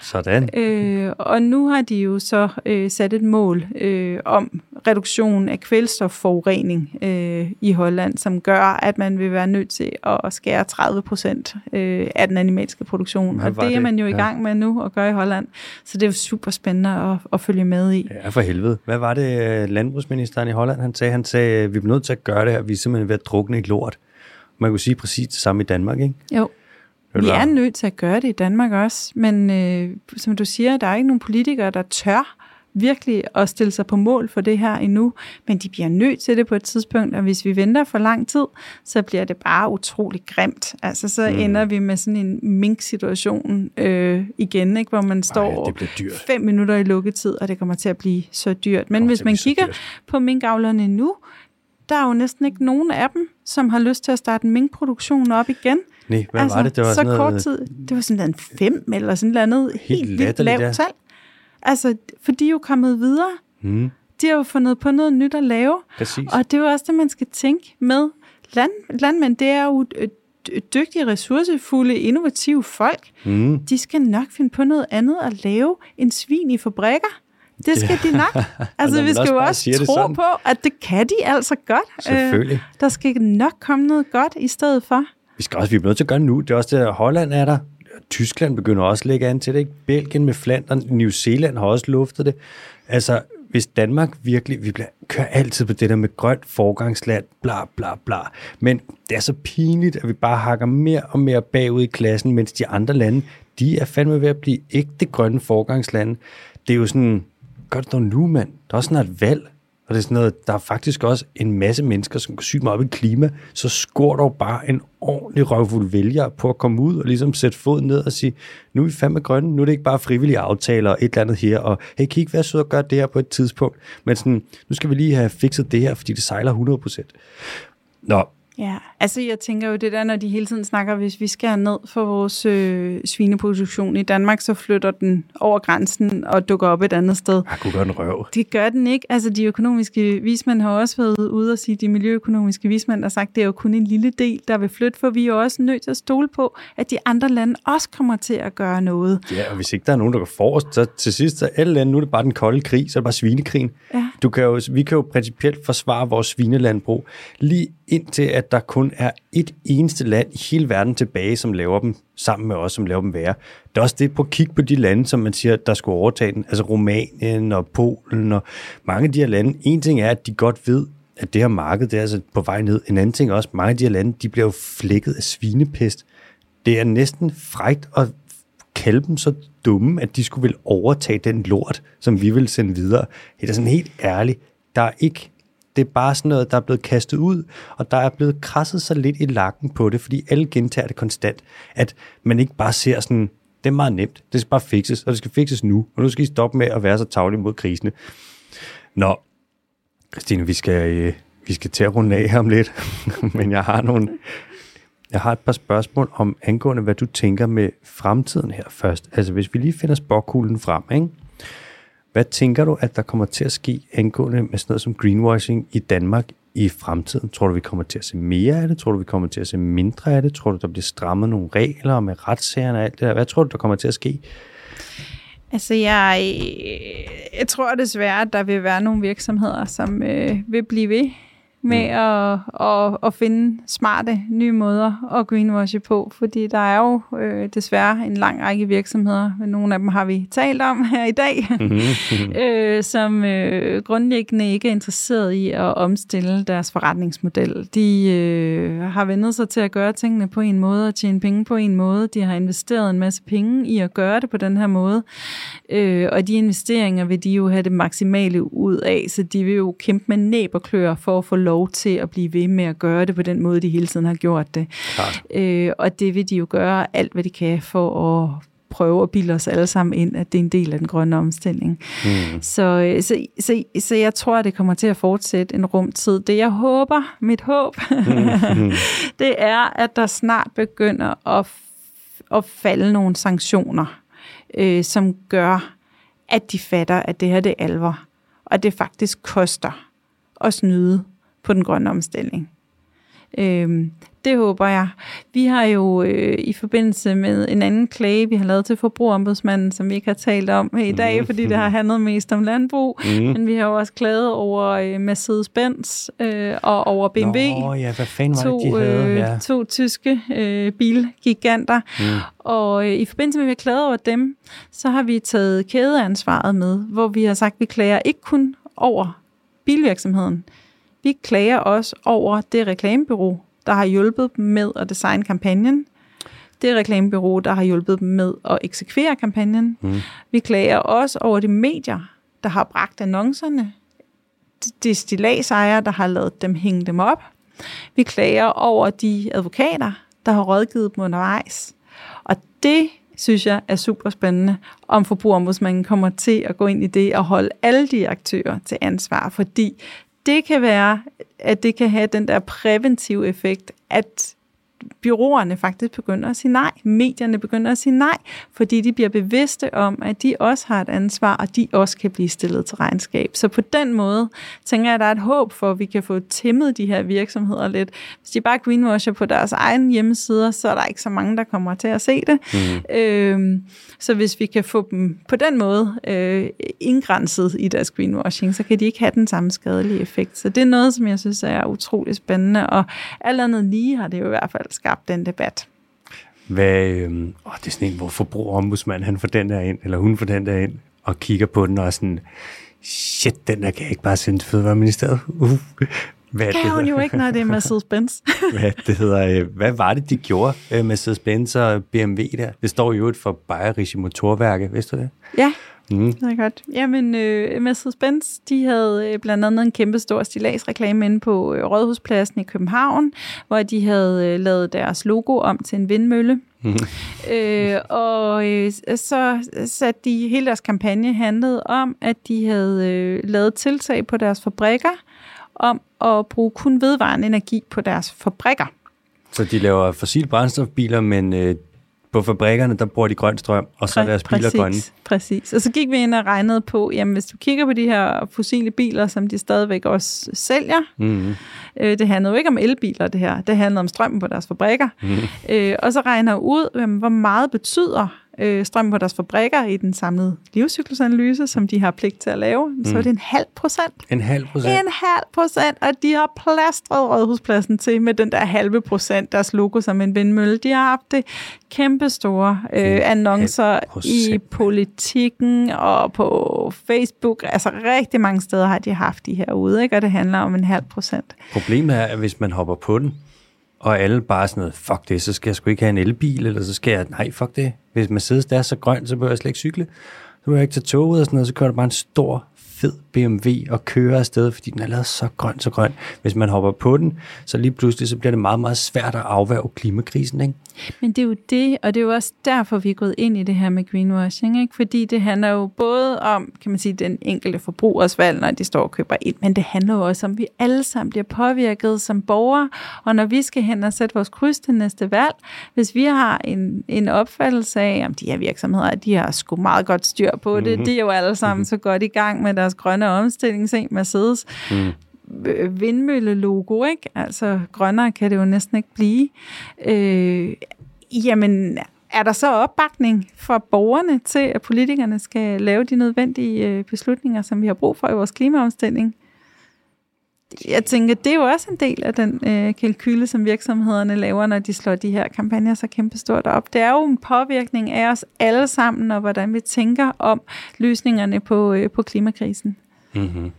Sådan. Øh, og nu har de jo så øh, sat et mål øh, om reduktion af kvælstofforurening øh, i Holland, som gør, at man vil være nødt til at skære 30 procent øh, af den animalske produktion. Hvad og det er det? man jo i gang med nu at gøre i Holland. Så det er jo super spændende at, at følge med i. Ja, for helvede. Hvad var det, øh, landbrugsministeren i Holland han sagde? Han sagde, vi er nødt til at gøre det her. Vi er simpelthen ved at drukne i lort. Man kunne sige præcis det samme i Danmark, ikke? Jo. Vi er nødt til at gøre det i Danmark også, men øh, som du siger, der er ikke nogen politikere, der tør virkelig at stille sig på mål for det her endnu, men de bliver nødt til det på et tidspunkt, og hvis vi venter for lang tid, så bliver det bare utrolig grimt. Altså så mm. ender vi med sådan en mink-situation øh, igen, ikke? hvor man står Ej, fem minutter i lukketid, og det kommer til at blive så dyrt. Men hvis man kigger på minkavlerne nu, der er jo næsten ikke nogen af dem, som har lyst til at starte en minkproduktion op igen. Nej, hvad altså, var det? Det var så sådan kort tid. Det var sådan en fem eller sådan noget helt, helt vildt lavt ja. tal. Altså, for de er jo kommet videre. Mm. De har jo fundet på noget nyt at lave. Præcis. Og det er jo også det, man skal tænke med. Land, landmænd, det er jo dygtige, ressourcefulde, innovative folk. Mm. De skal nok finde på noget andet at lave end svin i fabrikker. Det skal ja. de nok. [laughs] Altså, vi skal jo også tro på, at det kan de altså godt. Selvfølgelig. Øh, der skal nok komme noget godt i stedet for. Vi skal også, vi er nødt til at gøre nu. Det er også det, at Holland er der. Tyskland begynder også at lægge an til det. Ikke? Belgien med Flandern, New Zealand har også luftet det. Altså, hvis Danmark virkelig, vi bliver, kører altid på det der med grønt forgangsland, bla bla bla. Men det er så pinligt, at vi bare hakker mere og mere bagud i klassen, mens de andre lande, de er fandme ved at blive ægte grønne forgangslande. Det er jo sådan, gør det dog nu, mand. Der er også snart valg. Og det er sådan noget, der er faktisk også en masse mennesker, som kan syge meget op i klima, så skår dog bare en ordentlig røvfuld vælger på at komme ud og ligesom sætte foden ned og sige, nu er vi fandme grønne, nu er det ikke bare frivillige aftaler og et eller andet her, og hey, kan I ikke være og gøre det her på et tidspunkt? Men sådan, nu skal vi lige have fikset det her, fordi det sejler 100%. Nå, Ja, altså jeg tænker jo det der, når de hele tiden snakker, hvis vi skærer ned for vores øh, svineproduktion i Danmark, så flytter den over grænsen og dukker op et andet sted. Jeg kunne gøre den røv. Det gør den ikke. Altså de økonomiske vismænd har også været ude og sige, de miljøøkonomiske vismænd har sagt, det er jo kun en lille del, der vil flytte, for vi er jo også nødt til at stole på, at de andre lande også kommer til at gøre noget. Ja, og hvis ikke der er nogen, der går forrest, så til sidst, så alle lande, nu er det bare den kolde krig, så er det bare svinekrigen. Ja. Du kan jo, vi kan jo principielt forsvare vores svinelandbrug, lige indtil at der kun er et eneste land i hele verden tilbage, som laver dem sammen med os, som laver dem værre. Det er også det på kig på de lande, som man siger, der skulle overtage den, altså Rumænien og Polen og mange af de her lande. En ting er, at de godt ved, at det her marked, det er altså på vej ned. En anden ting også, mange af de her lande, de bliver jo flækket af svinepest. Det er næsten frægt at kalde dem så dumme, at de skulle vil overtage den lort, som vi vil sende videre. Det er sådan helt ærligt. Der er ikke det er bare sådan noget, der er blevet kastet ud, og der er blevet krasset så lidt i lakken på det, fordi alle gentager det konstant, at man ikke bare ser sådan, det er meget nemt, det skal bare fikses, og det skal fikses nu, og nu skal I stoppe med at være så tavlige mod krisene. Nå, Christine, vi skal, øh, vi skal til at runde af om lidt, [laughs] men jeg har nogle, jeg har et par spørgsmål om angående, hvad du tænker med fremtiden her først. Altså, hvis vi lige finder spokkuglen frem, ikke? Hvad tænker du, at der kommer til at ske angående med sådan noget som greenwashing i Danmark i fremtiden? Tror du, vi kommer til at se mere af det? Tror du, vi kommer til at se mindre af det? Tror du, der bliver strammet nogle regler med retssagerne og alt det der? Hvad tror du, der kommer til at ske? Altså, jeg, jeg tror desværre, at der vil være nogle virksomheder, som øh, vil blive ved med mm. at, at, at finde smarte nye måder at greenwashe på, fordi der er jo øh, desværre en lang række virksomheder, nogle af dem har vi talt om her i dag, mm-hmm. [laughs] øh, som øh, grundlæggende ikke er interesseret i at omstille deres forretningsmodel. De øh, har vendt sig til at gøre tingene på en måde og tjene penge på en måde. De har investeret en masse penge i at gøre det på den her måde, øh, og de investeringer vil de jo have det maksimale ud af, så de vil jo kæmpe med næb og klør for at få lov til at blive ved med at gøre det på den måde, de hele tiden har gjort det. Øh, og det vil de jo gøre alt, hvad de kan for at prøve at bilde os alle sammen ind, at det er en del af den grønne omstilling. Mm. Så, øh, så, så, så jeg tror, at det kommer til at fortsætte en rumtid. Det jeg håber, mit håb, mm. [laughs] det er, at der snart begynder at, at falde nogle sanktioner, øh, som gør, at de fatter, at det her det er alvor, og det faktisk koster at snyde på den grønne omstilling. Øhm, det håber jeg. Vi har jo øh, i forbindelse med en anden klage, vi har lavet til forbrugerombudsmanden, som vi ikke har talt om i dag, mm. fordi det har handlet mest om landbrug, mm. men vi har jo også klaget over øh, Mercedes-Benz øh, og over BMW. Nå ja, hvad fanden var to, det, de havde? Øh, ja. To tyske øh, bilgiganter. Mm. Og øh, i forbindelse med, at vi har klaget over dem, så har vi taget kædeansvaret med, hvor vi har sagt, at vi klager ikke kun over bilvirksomheden, vi klager også over det reklamebureau, der har hjulpet dem med at designe kampagnen. Det reklamebureau, der har hjulpet dem med at eksekvere kampagnen. Mm. Vi klager også over de medier, der har bragt annoncerne. De stillagsejere, der har lavet dem hænge dem op. Vi klager over de advokater, der har rådgivet dem undervejs. Og det synes jeg er super spændende, om forbrugerombudsmanden kommer til at gå ind i det og holde alle de aktører til ansvar, fordi det kan være, at det kan have den der præventive effekt, at byråerne faktisk begynder at sige nej. Medierne begynder at sige nej, fordi de bliver bevidste om, at de også har et ansvar, og de også kan blive stillet til regnskab. Så på den måde tænker jeg, at der er et håb for, at vi kan få tæmmet de her virksomheder lidt. Hvis de bare greenwasher på deres egen hjemmesider, så er der ikke så mange, der kommer til at se det. Mm. Øhm, så hvis vi kan få dem på den måde øh, indgrænset i deres greenwashing, så kan de ikke have den samme skadelige effekt. Så det er noget, som jeg synes er utrolig spændende, og alt andet lige har det jo i hvert fald skabt den debat. Hvad, øh, åh, det er sådan en, hvor forbrugerombudsmand, han får den der ind, eller hun får den der ind, og kigger på den og sådan, shit, den der kan jeg ikke bare sende til Fødevareministeriet. [laughs] Uh. Hvad kan det hun jo ikke, når det er Mercedes-Benz. [laughs] hvad, det hedder, øh, hvad var det, de gjorde, øh, Mercedes-Benz og BMW der? Det står jo et for Bayerische Motorværke, vidste du det? Ja, Mm. Det er godt. Jamen, øh, Mercedes-Benz, de havde øh, blandt andet en kæmpe stor stilagsreklame inde på øh, Rådhuspladsen i København, hvor de havde øh, lavet deres logo om til en vindmølle. Mm. [laughs] øh, og øh, så satte de, hele deres kampagne handlede om, at de havde øh, lavet tiltag på deres fabrikker, om at bruge kun vedvarende energi på deres fabrikker. Så de laver fossil brændstofbiler, men øh, på fabrikkerne, der bruger de grøn strøm, og så er deres biler præcis, grønne. Præcis. Og så gik vi ind og regnede på, jamen hvis du kigger på de her fossile biler, som de stadigvæk også sælger, mm-hmm. øh, det handler jo ikke om elbiler det her, det handler om strømmen på deres fabrikker, mm-hmm. øh, og så regner ud, jamen, hvor meget betyder øh, strøm på deres fabrikker i den samlede livscyklusanalyse, som de har pligt til at lave, mm. så er det en halv procent. En halv procent? En halv procent, og de har plastret rådhuspladsen til med den der halve procent, deres logo som en vindmølle. De har haft det kæmpe store øh, annoncer i politikken og på Facebook. Altså rigtig mange steder har de haft de her ude, ikke? og det handler om en halv procent. Problemet er, at hvis man hopper på den, og alle bare sådan noget, fuck det, så skal jeg sgu ikke have en elbil, eller så skal jeg, nej, fuck det. Hvis Mercedes er så grøn, så behøver jeg slet ikke cykle. Så behøver jeg ikke tage toget og sådan noget, så kører der bare en stor fed BMW og kører afsted, fordi den er lavet så grøn, så grøn. Hvis man hopper på den, så lige pludselig så bliver det meget, meget svært at afværge klimakrisen. Ikke? Men det er jo det, og det er jo også derfor, vi er gået ind i det her med greenwashing, ikke? fordi det handler jo både om, kan man sige, den enkelte forbrugers valg, når de står og køber ind, men det handler jo også om, at vi alle sammen bliver påvirket som borgere, og når vi skal hen og sætte vores kryds til næste valg, hvis vi har en, en opfattelse af, om de her virksomheder, de har sgu meget godt styr på det, mm-hmm. de er jo alle sammen så godt i gang med deres grønne omstilling, se Mercedes, mm vindmølle-logo, ikke? Altså, grønnere kan det jo næsten ikke blive. Øh, jamen, er der så opbakning fra borgerne til, at politikerne skal lave de nødvendige øh, beslutninger, som vi har brug for i vores klimaomstilling? Jeg tænker, det er jo også en del af den øh, kalkyle, som virksomhederne laver, når de slår de her kampagner så kæmpestort op. Det er jo en påvirkning af os alle sammen, og hvordan vi tænker om løsningerne på, øh, på klimakrisen. Mm-hmm.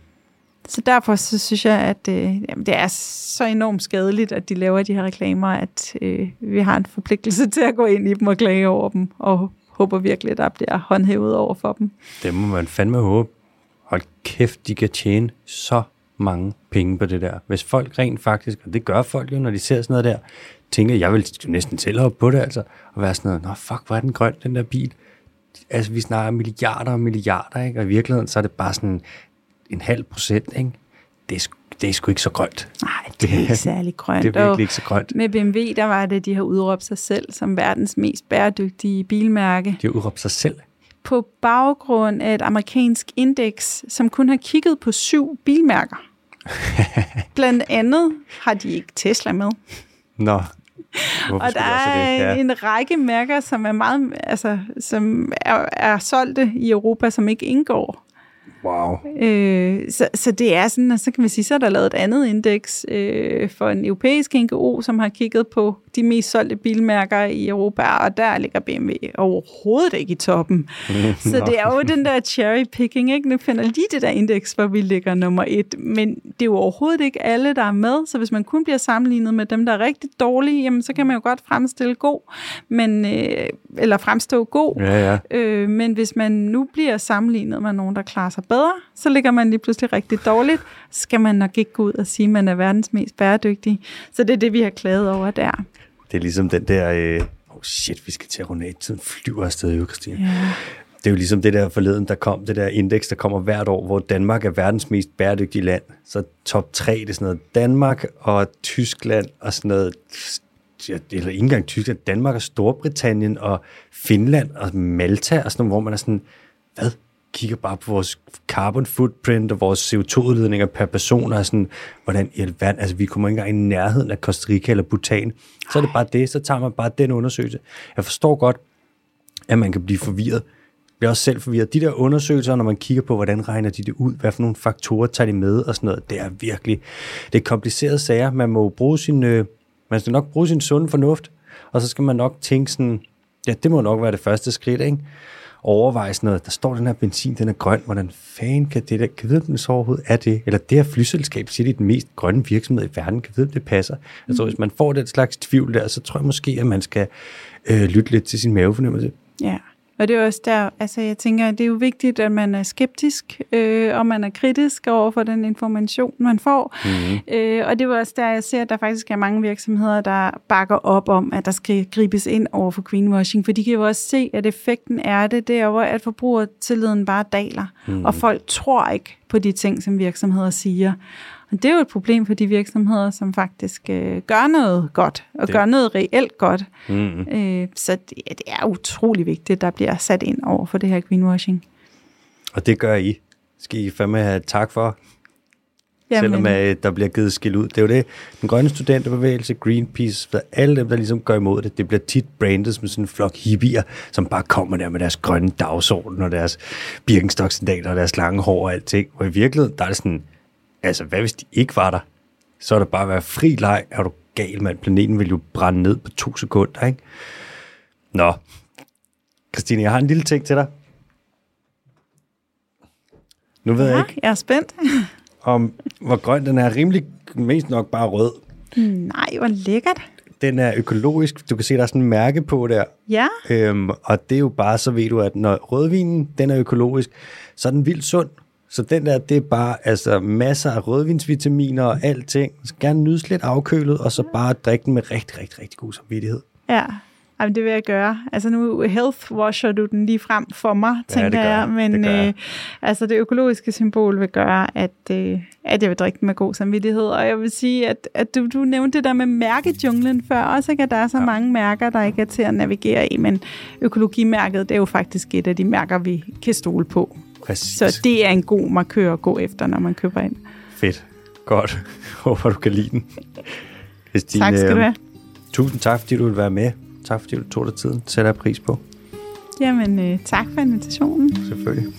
Så derfor så synes jeg, at øh, jamen, det er så enormt skadeligt, at de laver de her reklamer, at øh, vi har en forpligtelse til at gå ind i dem og klage over dem, og håber virkelig, at der bliver håndhævet over for dem. Det må man fandme håbe. Hold kæft, de kan tjene så mange penge på det der. Hvis folk rent faktisk, og det gør folk jo, når de ser sådan noget der, tænker, jeg vil næsten selv hoppe på det altså, og være sådan noget, nå fuck, hvor er den grøn, den der bil. Altså, vi snakker milliarder og milliarder, ikke? og i virkeligheden, så er det bare sådan en halv procent, ikke? Det er, det er sgu ikke så grønt. Nej, det er ikke særlig grønt. [laughs] det er virkelig ikke så grønt. Med BMW, der var det, de har udråbt sig selv som verdens mest bæredygtige bilmærke. De har udråbt sig selv? På baggrund af et amerikansk indeks, som kun har kigget på syv bilmærker. [laughs] Blandt andet har de ikke Tesla med. Nå, Hvorfor og der er ja. en række mærker, som er meget, altså, som er, er solgte i Europa, som ikke indgår Wow. Øh, så, så det er sådan, og så kan man sige, så er der lavet et andet indeks øh, for en europæisk NGO, som har kigget på de mest solgte bilmærker i Europa, og der ligger BMW overhovedet ikke i toppen. [laughs] så det er jo den der cherry picking, ikke? Nu finder lige det der indeks, hvor vi ligger nummer et, men det er jo overhovedet ikke alle, der er med, så hvis man kun bliver sammenlignet med dem, der er rigtig dårlige, jamen så kan man jo godt fremstille god, men, øh, eller fremstå god, ja, ja. Øh, men hvis man nu bliver sammenlignet med nogen, der klarer sig bedre, så ligger man lige pludselig rigtig dårligt. Skal man nok ikke gå ud og sige, at man er verdens mest bæredygtige. Så det er det, vi har klaget over der. Det er ligesom den der, øh, oh shit, vi skal til at runde af, tiden flyver afsted, jo, Christine. Ja. Det er jo ligesom det der forleden, der kom, det der indeks, der kommer hvert år, hvor Danmark er verdens mest bæredygtige land. Så top 3, det er sådan noget Danmark og Tyskland og sådan noget eller ikke engang Tyskland, Danmark og Storbritannien og Finland og Malta og sådan noget, hvor man er sådan, hvad? Kigger bare på vores carbon footprint og vores CO2-udledninger per person, og sådan, hvordan i alverden, altså vi kommer ikke engang i nærheden af Costa Rica eller Bhutan. Så er det bare det, så tager man bare den undersøgelse. Jeg forstår godt, at man kan blive forvirret. Jeg bliver også selv forvirret. De der undersøgelser, når man kigger på, hvordan regner de det ud, hvad for nogle faktorer tager de med og sådan noget, det er virkelig, det er komplicerede sager. Man må bruge sin, øh, man skal nok bruge sin sunde fornuft, og så skal man nok tænke sådan, ja, det må nok være det første skridt, ikke? Overveje sådan noget, der står den her benzin, den er grøn, hvordan fanden kan det der, kan vide, den så overhovedet er det? Eller det her flyselskab siger, det er den mest grønne virksomhed i verden, kan vide, det passer? Mm. Altså hvis man får den slags tvivl der, så tror jeg måske, at man skal øh, lytte lidt til sin mavefornemmelse. Ja. Og det er også der, altså jeg tænker, det er jo vigtigt, at man er skeptisk, øh, og man er kritisk over for den information, man får. Mm-hmm. Øh, og det er jo også der, jeg ser, at der faktisk er mange virksomheder, der bakker op om, at der skal gribes ind over for greenwashing, for de kan jo også se, at effekten er det, er jo, at forbrugertilliden bare daler, mm-hmm. og folk tror ikke på de ting, som virksomheder siger. Og det er jo et problem for de virksomheder, som faktisk øh, gør noget godt, og det. gør noget reelt godt. Mm-hmm. Øh, så det, det er utrolig vigtigt, at der bliver sat ind over for det her greenwashing. Og det gør I. Skal I fandme have tak for. Jamen. selvom at der bliver givet skil ud. Det er jo det, den grønne studenterbevægelse, Greenpeace, alle dem, der ligesom går imod det, det bliver tit brandet som sådan en flok hippier, som bare kommer der med deres grønne dagsorden og deres birkenstoksandaler og deres lange hår og alting. Og i virkeligheden, der er det sådan, altså hvad hvis de ikke var der? Så er det bare at være fri leg. Er du gal, mand? Planeten vil jo brænde ned på to sekunder, ikke? Nå. Christine, jeg har en lille ting til dig. Nu ved ja, jeg ikke, jeg er spændt. [laughs] om hvor grøn den er. Rimelig mest nok bare rød. Nej, hvor lækkert. Den er økologisk. Du kan se, der er sådan en mærke på der. Ja. Øhm, og det er jo bare, så ved du, at når rødvinen den er økologisk, så er den vildt sund. Så den der, det er bare altså, masser af rødvinsvitaminer og alting. Så gerne nydes lidt afkølet, og så bare drikke den med rigtig, rigtig, rigtig god samvittighed. Ja, Jamen, det vil jeg gøre. Altså nu health washer du den lige frem for mig, tænker ja, jeg. Men det, øh, altså det økologiske symbol vil gøre, at, øh, at jeg vil drikke den med god samvittighed. Og jeg vil sige, at, at du, du nævnte det der med mærkejunglen før også, ikke? at der er så ja. mange mærker, der ikke er til at navigere i. Men økologimærket, det er jo faktisk et af de mærker, vi kan stole på. Præcis. Så det er en god markør at gå efter, når man køber ind. Fedt. Godt. [laughs] Håber, du kan lide den. Christine, tak skal du have. Tusind tak, fordi du vil være med. Tak fordi du tog dig tiden. Sætter jeg pris på. Jamen, øh, tak for invitationen. Selvfølgelig.